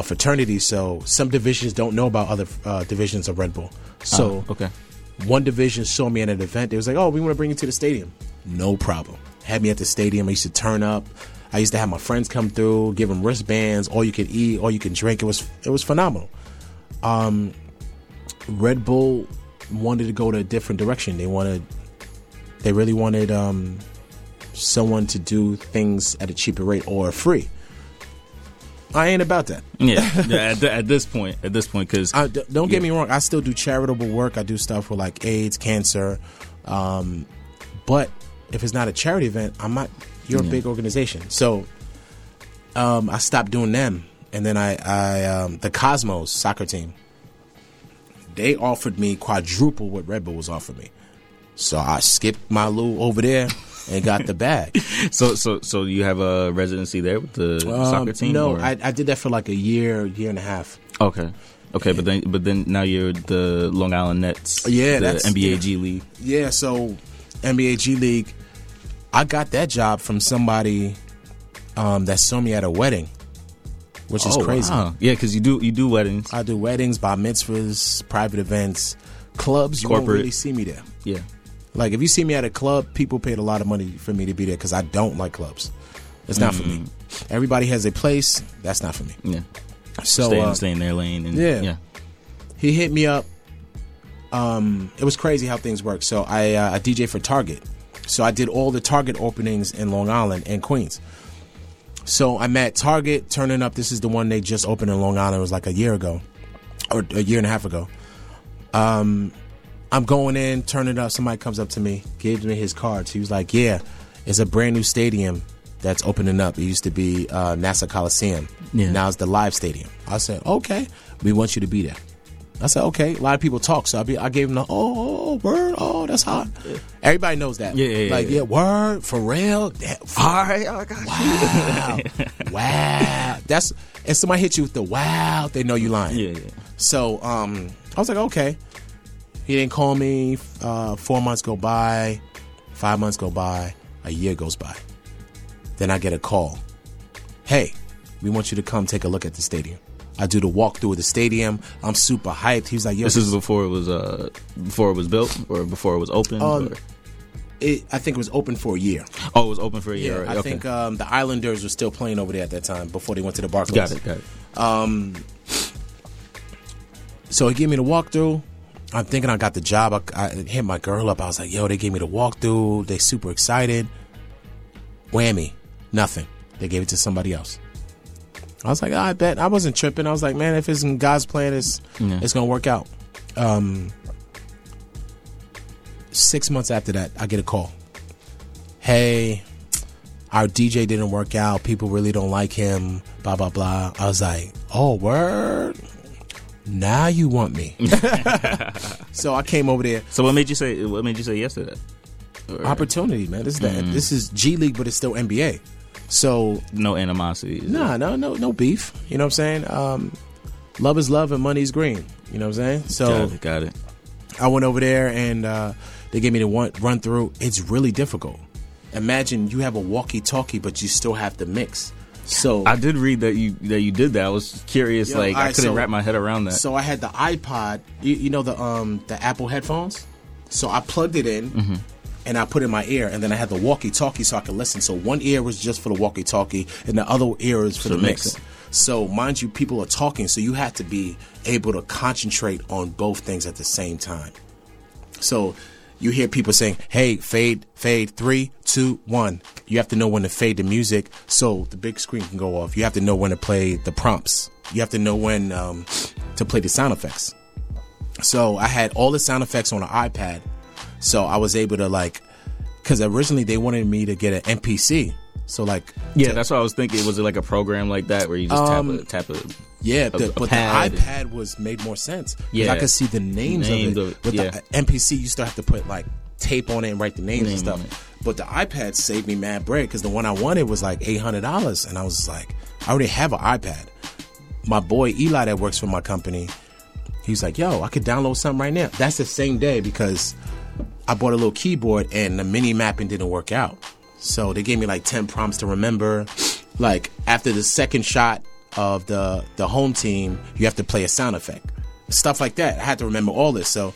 fraternity. So some divisions don't know about other uh, divisions of Red Bull. So Oh, okay. one division saw me at an event. They was like, "Oh, we want to bring you to the stadium." No problem. Had me at the stadium. I used to turn up. I used to have my friends come through, give them wristbands, all you could eat, all you can drink. It was it was phenomenal. Um, Red Bull wanted to go to a different direction. They wanted, they really wanted um, someone to do things at a cheaper rate or free. I ain't about that. Yeah. yeah at, at this point, at this point, because d- don't get me wrong. I still do charitable work. I do stuff for like AIDS, cancer. Um, but if it's not a charity event, I'm not. You're a big organization, so um, I stopped doing them. And then I, I um, the Cosmos soccer team. They offered me quadruple what Red Bull was offering me, so I skipped my Lou over there and got the bag. so so so you have a residency there with the soccer Um, team? No, I, I did that for like a year, year and a half. okay. Okay, but then but then now you're the Long Island Nets. Yeah, the that's- NBA yeah. G League. Yeah, so NBA G League, I got that job from somebody um, that saw me at a wedding, which is Oh, crazy. wow. Yeah, because you do you do weddings. I do weddings, bar mitzvahs, private events, clubs. You won't Corporate. really see me there. yeah. Like if you see me at a club, people paid a lot of money for me to be there because I don't like clubs. It's not for me. Everybody has a place. That's not for me. Yeah. So stay, uh, stay in their lane. And, yeah. yeah. he hit me up. Um, it was crazy how things work. So I uh, I DJ for Target. So I did all the Target openings in Long Island and Queens. So I'm at Target turning up. This is the one they just opened in Long Island. It was like a year ago, or a year and a half ago. Um, I'm going in, turning up. Somebody comes up to me, gives me his cards. He was like, "Yeah, it's a brand new stadium that's opening up. It used to be uh, Nassau Coliseum. Yeah. Now it's the Live Stadium." I said, "Okay, we want you to be there." I said, "Okay." A lot of people talk, so I be I gave him the oh, oh, oh word oh that's hot. Everybody knows that. Yeah, yeah, yeah, like yeah. yeah, word for real. Yeah, for All right, I got wow, wow. That's and somebody hit you with the wow, they know you lying. Yeah, yeah. So um, I was like, okay. He didn't call me. Uh, four months go by, five months go by, a year goes by. Then I get a call. Hey, we want you to come take a look at the stadium. I do the walkthrough of the stadium. I'm super hyped. He was like, "Yo, This is before it was uh before it was built or before it was open. Um, it, I think it was open for a year. Oh, it was open for a year. Yeah, right? I okay. think um, the Islanders were still playing over there at that time before they went to the Barclays. got it. Got it. So he gave me the walkthrough. I'm thinking I got the job. I, I hit my girl up. I was like, yo, they gave me the walkthrough. They super excited. Whammy. Nothing. They gave it to somebody else. I was like, I bet. I wasn't tripping. I was like, man, if it's in God's plan, it's, Yeah. it's going to work out. Um, six months after that, I get a call. Hey, our DJ didn't work out. People really don't like him. Blah, blah, blah. I was like, oh, word? Now you want me. so I came over there. So what made you say? What made you say yes to that? Or Opportunity, man. This is that. This is G League, but it's still NBA. So no animosity. is nah, no, no, no beef. You know what I'm saying? Um, love is love and money's green. You know what I'm saying? So Got it. Got it. I went over there and uh, they gave me the one run through. It's really difficult. Imagine you have a walkie-talkie, but you still have to mix. So I did read that you that you did that. I was curious. Like I couldn't so- wrap my head around that. So I had the iPod. You, you know the um the Apple headphones. So I plugged it in. Mm-hmm. And I put it in my ear, and then I had the walkie-talkie so I could listen. So one ear was just for the walkie-talkie, and the other ear was for So the mix it. So mind you, people are talking, so you had to be able to concentrate on both things at the same time. So you hear people saying, "Hey, fade, fade, three, two, one. You have to know when to fade the music so the big screen can go off. You have to know when to play the prompts. You have to know when um, to play the sound effects. So I had all the sound effects on an iPad, so I was able to like, because originally they wanted me to get an MPC. So like, Yeah, to- that's what I was thinking. Was it like a program like that where you just Um, tap a tap a? yeah, a- the, a but pad. the iPad was made more sense. Yeah. I could see the names Names of it. it, With yeah. the MPC, you still have to put like tape on it and write the names and Name on stuff. But the iPad saved me mad bread because the one I wanted was like eight hundred dollars, and I was like, I already have an iPad. My boy Eli that works for my company, he's like, Yo, I could download something right now. That's the same day because I bought a little keyboard and the MIDI mapping didn't work out. So they gave me like 10 prompts to remember. Like after the second shot of the the home team, you have to play a sound effect. Stuff like that. I had to remember all this. So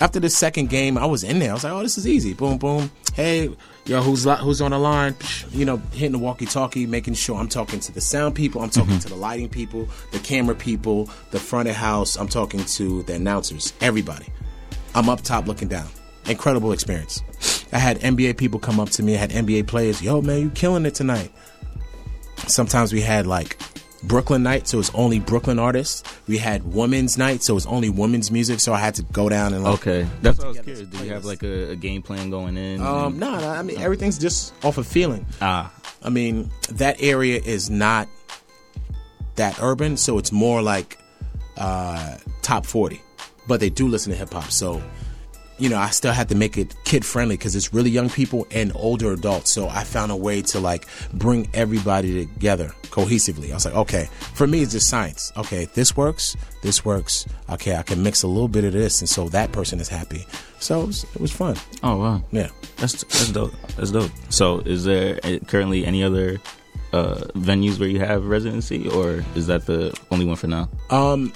after the second game, I was in there. I was like, "Oh, this is easy." Boom, boom. Hey, yo, who's who's on the line? You know, hitting the walkie-talkie, making sure I'm talking to the sound people. I'm talking mm-hmm. to the lighting people, the camera people, the front of house. I'm talking to the announcers, everybody. I'm up top looking down. Incredible experience. I had NBA people come up to me. I had NBA players. Yo, man, you killing it tonight. Sometimes we had like Brooklyn night, so it's only Brooklyn artists. We had women's night, so it's only women's music. So I had to go down and like, Okay, that's what I was curious. Do you have like a, a game plan going in? Um, no, I mean everything's just off of feeling. ah, I mean that area is not that urban, so it's more like uh, top forty. But they do listen to hip hop, so you know I still had to make it kid friendly because it's really young people and older adults. So I found a way to like bring everybody together cohesively. I was like, okay, for me it's just science. Okay, this works, this works. Okay, I can mix a little bit of this, and so that person is happy. So it was, it was fun. oh wow, Yeah. that's that's dope. That's dope. So, is there currently any other uh, venues where you have residency, or is that the only one for now? Um,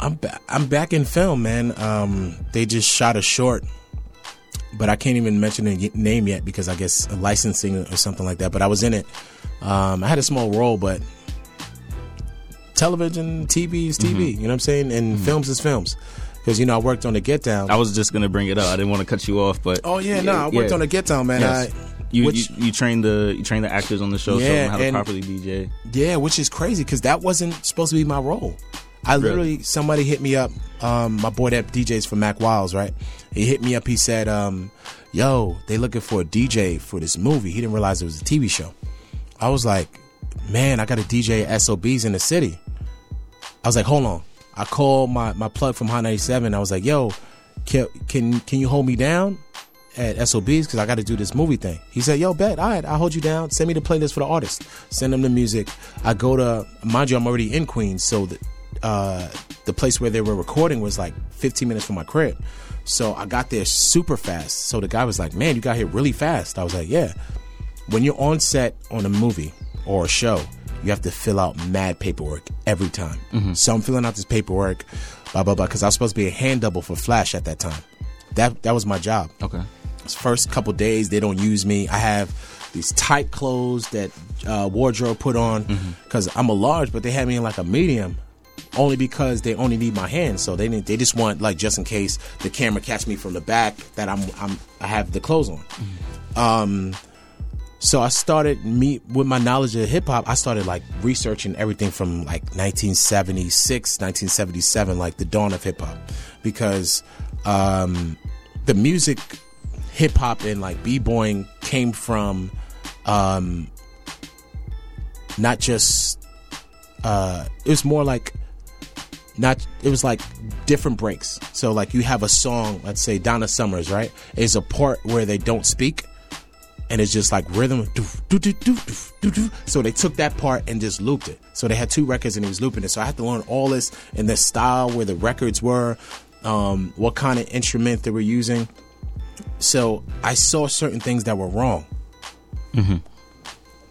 I'm back. I'm back in film, man. Um, they just shot a short, but I can't even mention the name yet because I guess licensing or something like that. But I was in it. Um, I had a small role, but television, TV is TV. You know what I'm saying? And films is films. Because you know I worked on the Get Down. I was just gonna bring it up. I didn't want to cut you off, but oh yeah, no, I worked yeah. on the Get Down, man. Yes. I, You, which- you you train the you train the actors on the show, show Yeah, how to and- properly DJ. Yeah, which is crazy because that wasn't supposed to be my role. I Really? literally somebody hit me up. Um, my boy that DJs for Mack Wilds, right? He hit me up. He said, um, "Yo, they looking for a DJ for this movie." He didn't realize it was a TV show. I was like, "Man, I got a DJ at SOBs in the city." I was like, "Hold on." I called my my plug from Hot 97. I was like, "Yo, can can, can you hold me down?" at SOBs because I got to do this movie thing. He said, "Yo, bet, all right, I'll hold you down. Send me the playlist for the artist. Send them the music. I go to mind you, I'm already in Queens, so the uh, the place where they were recording was like 15 minutes from my crib. So I got there super fast. So the guy was like, "Man, you got here really fast." I was like, "Yeah." When you're on set on a movie or a show, you have to fill out mad paperwork every time. So I'm filling out this paperwork, blah blah blah, because I was supposed to be a hand double for Flash at that time. That that was my job Okay. first couple days they don't use me i have these tight clothes that uh, wardrobe put on because i'm a large but they had me in like a medium only because they only need my hands so they they just want like just in case the camera catch me from the back that i'm, I'm i have the clothes on. Um so i started me with my knowledge of hip-hop i started like researching everything from like 1976 1977 like the dawn of hip-hop. Because um the music hip hop and like b boying came from um not just uh it was more like not it was like different breaks. So like you have a song, let's say Donna Summers, right? Is a part where they don't speak and it's just like rhythm. doof, doo, doo, doo, doof, doo, doo. So they took that part and just looped it. So they had two records and he was looping it. So I had to learn all this in the style where the records were, um, what kind of instrument they were using. So I saw certain things that were wrong.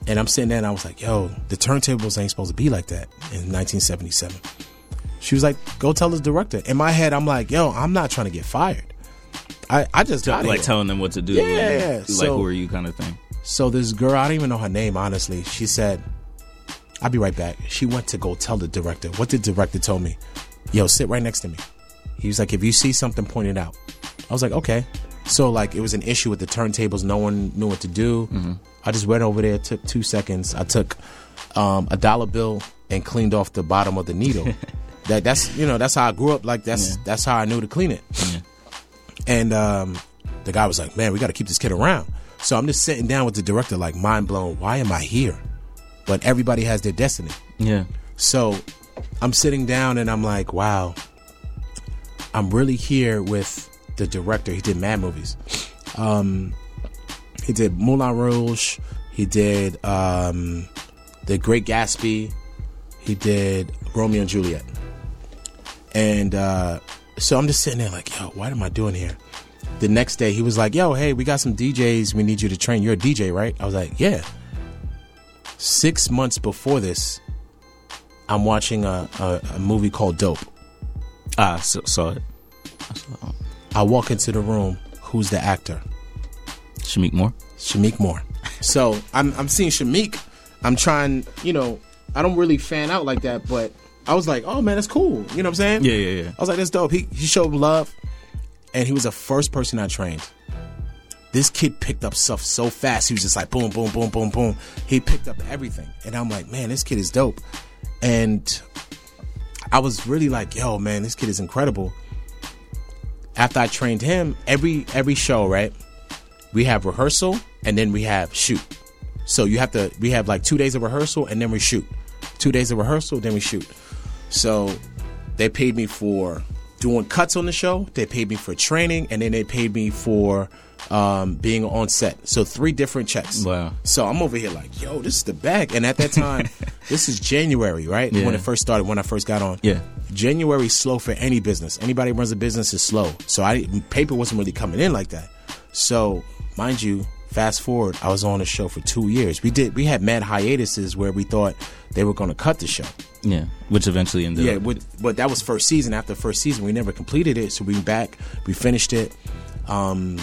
And I'm sitting there and I was like, yo, the turntables ain't supposed to be like that in 1977. She was like, go tell the director. In my head, I'm like, yo, I'm not trying to get fired. I, I just got like here. telling them what to do. Yeah, and, yeah, Like so- who are you kind of thing. So this girl, I don't even know her name, honestly. She said, I'll be right back. She went to go tell the director. What did the director told me? Yo, sit right next to me. He was like, if you see something, point it out. I was like, okay. So like it was an issue with the turntables. No one knew what to do. I just went over there, took two seconds. I took um, a dollar bill and cleaned off the bottom of the needle. that that's you know that's how I grew up. Like that's that's how I knew to clean it. And um, the guy was like, "Man, we got to keep this kid around." So I'm just sitting down with the director, like mind blown. Why am I here? But everybody has their destiny. Yeah. So I'm sitting down and I'm like, wow, I'm really here with the director. He did mad movies. Um, he did Moulin Rouge. He did um, The Great Gatsby. He did Romeo and Juliet. And uh, so I'm just sitting there like, yo, what am I doing here? The next day, he was like, yo, hey, we got some DJs we need you to train. You're a DJ, right? I was like, yeah. Six months before this, I'm watching a, a, a movie called Dope. Ah, so, saw it. I walk into the room. Who's the actor? Shameik Moore. Shameik Moore. So I'm I'm seeing Shameik. I'm trying, you know, I don't really fan out like that, but I was like, oh man, that's cool. You know what I'm saying? Yeah, yeah, yeah. I was like, that's dope. He he showed love, and he was the first person I trained. This kid picked up stuff so fast. He was just like boom, boom, boom, boom, boom. He picked up everything, and I'm like, man, this kid is dope. And I was really like, yo, man, this kid is incredible. After I trained him, every every show, right? We have rehearsal and then we have shoot. So you have to we have like two days of rehearsal and then we shoot. Two days of rehearsal, then we shoot. So they paid me for doing cuts on the show, they paid me for training, and then they paid me for um, being on set. So three different checks. Wow. So I'm over here like, yo, this is the bag. And at that time, this is January, right? Yeah. When it first started, when I first got on. Yeah. January slow for any business. Anybody runs a business is slow. So I paper wasn't really coming in like that. So mind you, fast forward, I was on the show for two years. We did we had mad hiatuses where we thought they were going to cut the show. Yeah. Which eventually ended Yeah, up. but, but that was first season. After first season, we never completed it. So we back, we finished it. Um,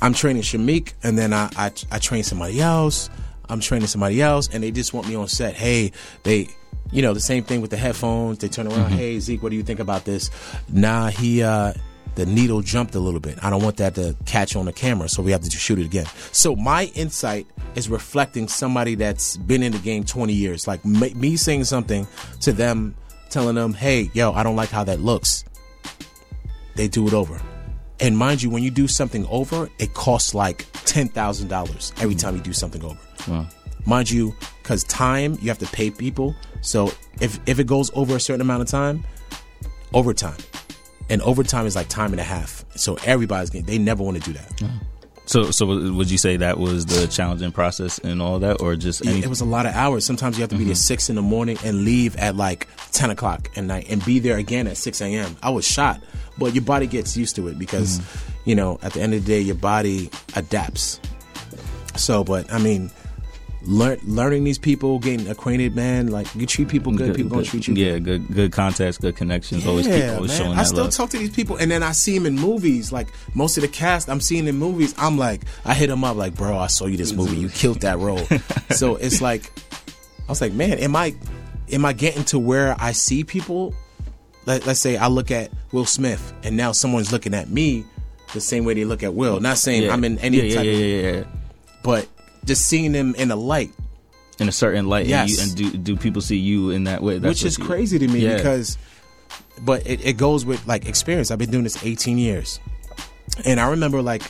I'm training Shameik, and then I, I I train somebody else. I'm training somebody else, and they just want me on set. Hey, they, you know, the same thing with the headphones. They turn around. Hey, Zeke, what do you think about this? Nah, he uh, the needle jumped a little bit. I don't want that to catch on the camera, so we have to just shoot it again. So my insight is reflecting somebody that's been in the game 20 years. Like me saying something to them, telling them, "Hey, yo, I don't like how that looks." They do it over. And mind you, when you do something over, it costs like ten thousand dollars every time you do something over. Wow. Mind you, because time you have to pay people. So if if it goes over a certain amount of time, overtime, and overtime is like time and a half. So everybody's getting. They never want to do that. So, so would you say that was the challenging process and all that, or just any? It was a lot of hours. Sometimes you have to be there mm-hmm. six in the morning and leave at like ten o'clock at night and be there again at six a.m. I was shot, but your body gets used to it because mm-hmm. you know at the end of the day your body adapts. So, but I mean, learn, learning these people, getting acquainted, man. Like you treat people good, people gonna treat you. Yeah, good, good contacts, good connections. always Yeah, people always man. showing I still love. talk to these people, and then I see them in movies. Like most of the cast, I'm seeing in movies. I'm like, I hit them up, like, bro, I saw you this movie. You killed that role. so it's like, I was like, man, am I, am I getting to where I see people? Let, let's say I look at Will Smith, and now someone's looking at me the same way they look at Will. Not saying yeah. I'm in any yeah, yeah, type, yeah, of, yeah, yeah. but just seeing them in a light. In a certain light, Yes. and, you, and do do people see you in that way? That's which is you- crazy to me Yeah. because but it, it goes with like experience. I've been doing this 18 years. And i remember like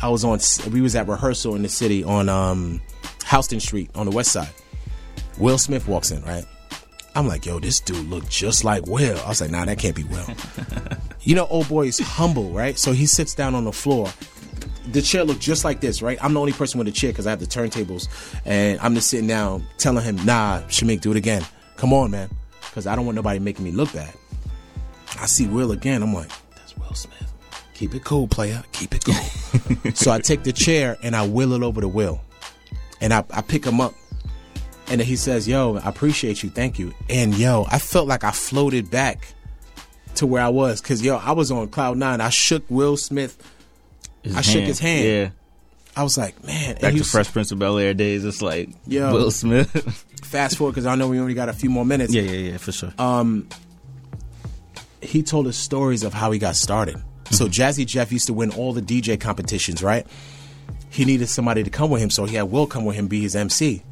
i was on we was at rehearsal in the city on um houston street on the west side. Will smith walks in right? I'm like yo this dude look just like will. I was like nah that can't be will. You know old boy is humble right? So he sits down on the floor the chair looked just like this, right? I'm the only person with a chair because I have the turntables, and I'm just sitting down telling him, "Nah, Shameik, do it again. Come on, man," because I don't want nobody making me look bad. I see Will again. I'm like, "That's Will Smith. Keep it cool, player. Keep it cool." so I take the chair and I wheel it over to Will, and I, I pick him up, and then he says, "Yo, I appreciate you. Thank you." And yo, I felt like I floated back to where I was because yo, I was on cloud nine. I shook Will Smith. His I shook his hand. Yeah. I was like, man. Back to was- Fresh Prince of Bel Air days. It's like Yo. Will Smith. Fast forward because I know we only got a few more minutes. yeah, yeah, yeah, for sure. Um, he told us stories of how he got started. So Jazzy Jeff used to win all the DJ competitions, right? He needed somebody to come with him, so he had Will come with him be his MC.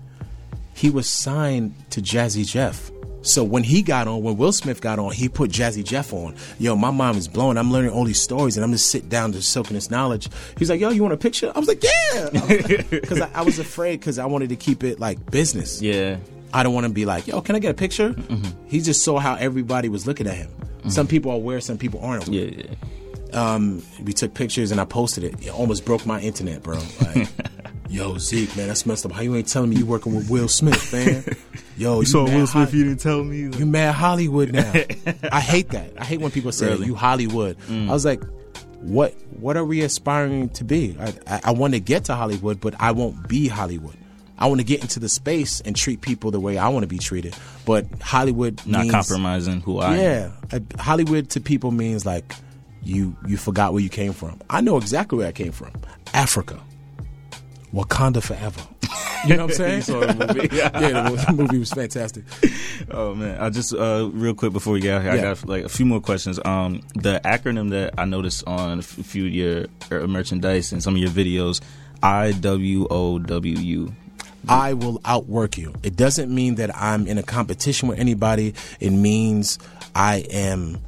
He was signed to Jazzy Jeff. So when he got on, when Will Smith got on, he put Jazzy Jeff on. Yo, my mind is blown. I'm learning all these stories, and I'm just sitting down, just soaking this knowledge. He's like, "Yo, you want a picture?" I was like, "Yeah," because I, I was afraid because I wanted to keep it like business. yeah. I don't want to be like, yo, can I get a picture? Mm-hmm. He just saw how everybody was looking at him. Mm-hmm. Some people are aware, some people aren't. aware. Yeah, yeah. Um, we took pictures and I posted it. It almost broke my internet, bro. Like, yo, Zeke, man, that's messed up. How you ain't telling me you working with Will Smith, man? Yo, you, saw mad Hol- you didn't tell me. you mad Hollywood now. I hate that. I hate when people say Really? you Hollywood. I was like, what what are we aspiring to be? I, I, I want to get to Hollywood, but I won't be Hollywood. I want to get into the space and treat people the way I want to be treated. But Hollywood Not means, compromising who I am. Yeah, Uh, Hollywood to people means like you you forgot where you came from. I know exactly where I came from. Africa, Wakanda forever. You know what I'm saying? The movie. yeah, the, movie was fantastic. Oh man, I just uh, real quick before we get out here, Yeah. I got like a few more questions. Um, the acronym that I noticed on a few of your uh, merchandise and some of your videos, I W O W U. I will outwork you. It doesn't mean that I'm in a competition with anybody. It means I am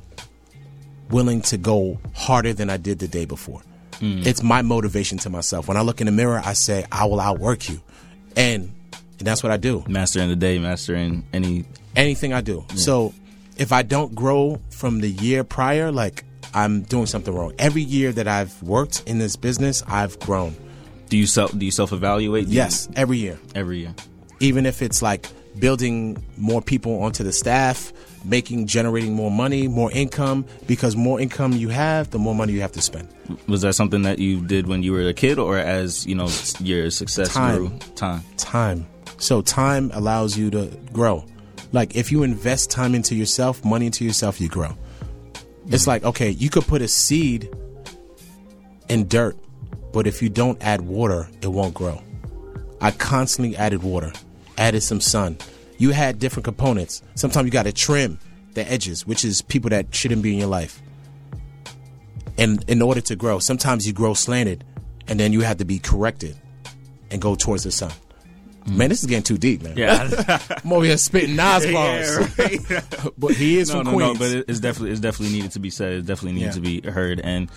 willing to go harder than I did the day before. Mm. It's my motivation to myself. When I look in the mirror, I say, I will outwork you. And, and that's what I do. Mastering the day, mastering any. Anything I do. So if I don't grow from the year prior, like I'm doing something wrong. Every year that I've worked in this business, I've grown. Do you self do you self evaluate? Yes, every year. every year. even if it's like building more people onto the staff, making generating more money, more income, because more income you have, the more money you have to spend. Was that something that you did when you were a kid, or as you know your success Time. grew? Time. Time. So time allows you to grow. Like if you invest time into yourself, money into yourself, you grow. It's like, okay, you could put a seed in dirt, but if you don't add water, it won't grow. I constantly added water, added some sun. You had different components. Sometimes you got to trim the edges, which is people that shouldn't be in your life. And in order to grow, sometimes you grow slanted, and then you have to be corrected and go towards the sun. Mm. Man, this is getting too deep, man. Yeah. I'm over here spitting Nas bars. but he is no, from no, Queens. no. But it's definitely it's definitely needed to be said. It definitely needs Yeah. to be heard, and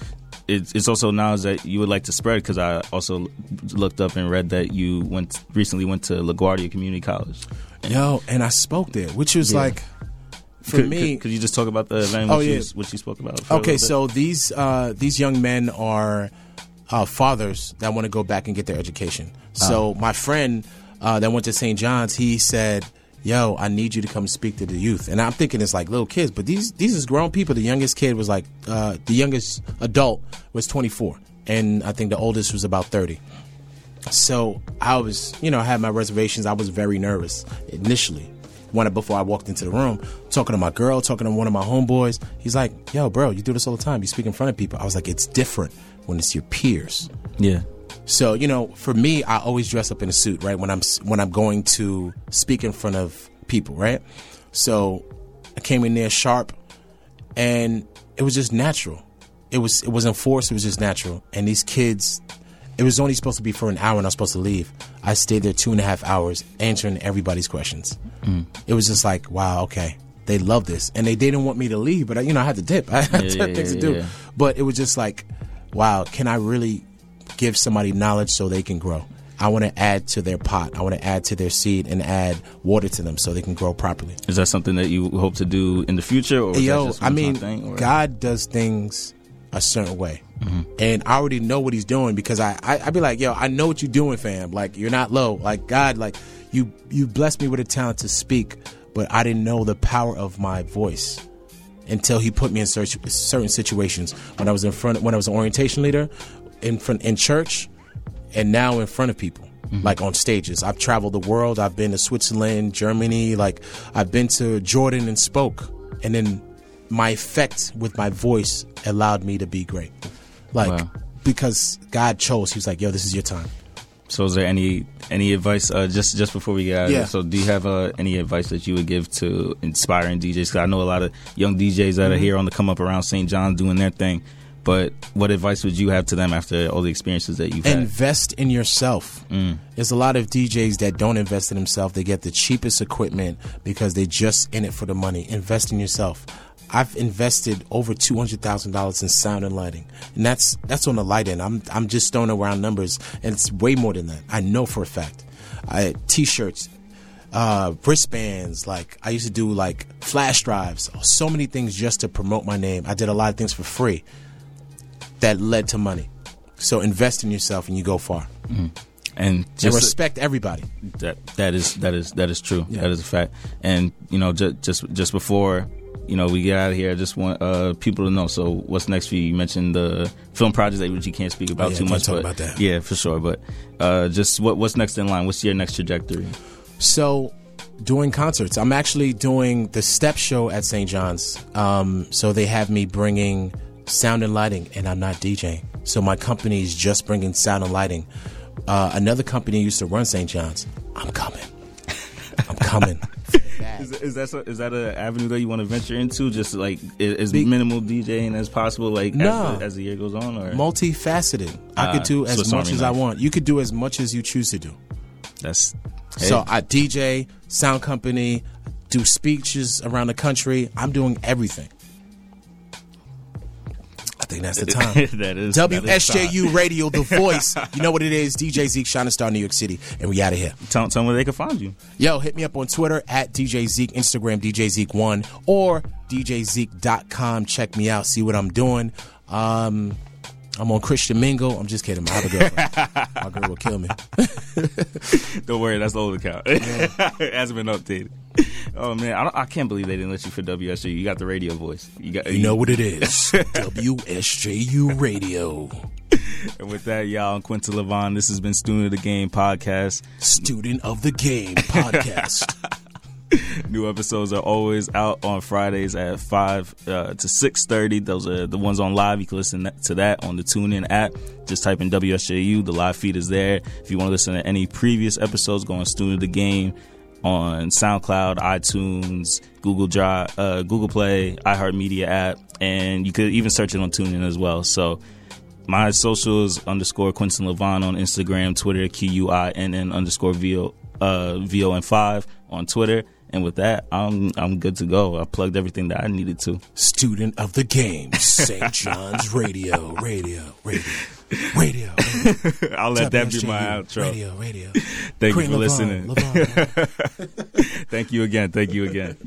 it's it's also knowledge that you would like to spread because I also looked up and read that you went recently went to LaGuardia Community College. Yo, and I spoke there, which was Yeah. like, for could, me. could, could you just talk about the event? Oh, yeah. you, what you spoke about. okay, so these uh, these young men are uh, fathers that want to go back and get their education. So my friend uh, that went to St. John's, he said, "Yo, I need you to come speak to the youth." And I'm thinking it's like little kids, but these these is grown people. The youngest kid was like uh, the youngest adult was 24, and I think the oldest was about 30. So I was, you know, I had my reservations. I was very nervous initially. When before I walked into the room, talking to my girl, talking to one of my homeboys. He's like, "Yo, bro, you do this all the time. You speak in front of people." I was like, "It's different when it's your peers." yeah, So you know, for me, I always dress up in a suit, right? When I'm when I'm going to speak in front of people, right? So I came in there sharp, and it was just natural. It was it wasn't forced. It was just natural. And these kids, it was only supposed to be for an hour, and I was supposed to leave. I stayed there two and a half hours answering everybody's questions. Mm. It was just like, wow, okay, they love this, and they didn't want me to leave, but I, you know, I had to dip. I had Yeah, yeah, things yeah, to do. But it was just like, wow, can I really give somebody knowledge so they can grow? I want to add to their pot. I want to add to their seed and add water to them so they can grow properly. is that something that you hope to do in the future, or Yo, I mean, thing, God does things a certain way. And I already know what he's doing because I, I, I be like, yo, I know what you're doing, fam. Like, you're not low. Like, God, like, you, you blessed me with a talent to speak, but I didn't know the power of my voice until he put me in certain situations. When I was in front, when I was an orientation leader, in front, in church, and now in front of people like on stages i've traveled the world i've been to switzerland germany like i've been to jordan and spoke and then my effect with my voice allowed me to be great. Like Wow. because God chose. He was like, "Yo, this is your time." So, is there any any advice? Uh, just just before we get out of Yeah. here, so do you have uh, any advice that you would give to inspiring DJs? Because I know a lot of young DJs that are Mm-hmm. here on the come up around St. John's doing their thing. But what advice would you have to them after all the experiences that you've had? invest in yourself. There's a lot of DJs that don't invest in themselves. They get the cheapest equipment because they're just in it for the money. Invest in yourself. I've invested over two hundred thousand dollars in sound and lighting, and that's that's on the light end. I'm I'm just throwing around numbers, and it's way more than that. I know for a fact. I t-shirts, uh, wristbands. Like I used to do like flash drives. So many things just to promote my name. I did a lot of things for free that led to money. So invest in yourself and you go far. and And just respect everybody. that that is that is that is true. Yeah. That is a fact. And you know, just just just before you know we get out of here, I just want uh, people to know. So, what's next for you? You mentioned the film project that which you can't speak about Oh, yeah, too much, talk but about that. yeah, for sure. But uh, just what what's next in line? What's your next trajectory? So doing concerts. I'm actually doing the step show at St. John's. Um, so they have me bringing sound and lighting and I'm not DJing. So my company is just bringing sound and lighting. Uh, another company used to run St. John's. I'm coming. I'm coming. Is, is that is that an avenue that you want to venture into? Just like as Be- minimal DJing as possible, like No. as, the, as the year goes on, or Multifaceted. I Ah, could do as Swiss much Army as I want. You could do as much as you choose to do. that's So I DJ, sound company, do speeches around the country. I'm doing everything. Think that's the time. that is that WSJU Radio, The Voice. You know what it is. DJ Zeke, Shining Star, New York City. And we out of here. Tell, tell them where they can find you. Yo, hit me up on Twitter at DJ Zeke, Instagram DJ Zeke1, or DJZeke.com. Check me out, see what I'm doing. Um, I'm on Christian Mingle. I'm just kidding. I have a girlfriend. My girl will kill me. Don't worry, that's the old account. it hasn't been updated. Oh man, I, don't, I can't believe they didn't let you for WSU. You got the radio voice. You got. You know what it is. WSJU Radio. And with that, y'all, I'm Quinton Levon. This has been Student of the Game podcast. Student of the Game podcast. New episodes are always out on Fridays at five uh, to six thirty. Those are the ones on live. You can listen to that on the TuneIn app. Just type in WSJU. The live feed is there. If you want to listen to any previous episodes, go on Student of the Game on SoundCloud, iTunes, Google Drive, uh, Google Play, iHeartMedia app, and you could even search it on TuneIn as well. So. My socials underscore Quinton Levon on Instagram, Twitter, Q U I N N underscore V O uh V O N five on Twitter. And with that, I'm I'm good to go. I plugged everything that I needed to. Student of the Game. St. John's Radio. Radio. Radio. Radio. I'll let that be my outro. Radio. Radio. Thank Queen you for Levon, listening. Levon. Thank you again. Thank you again.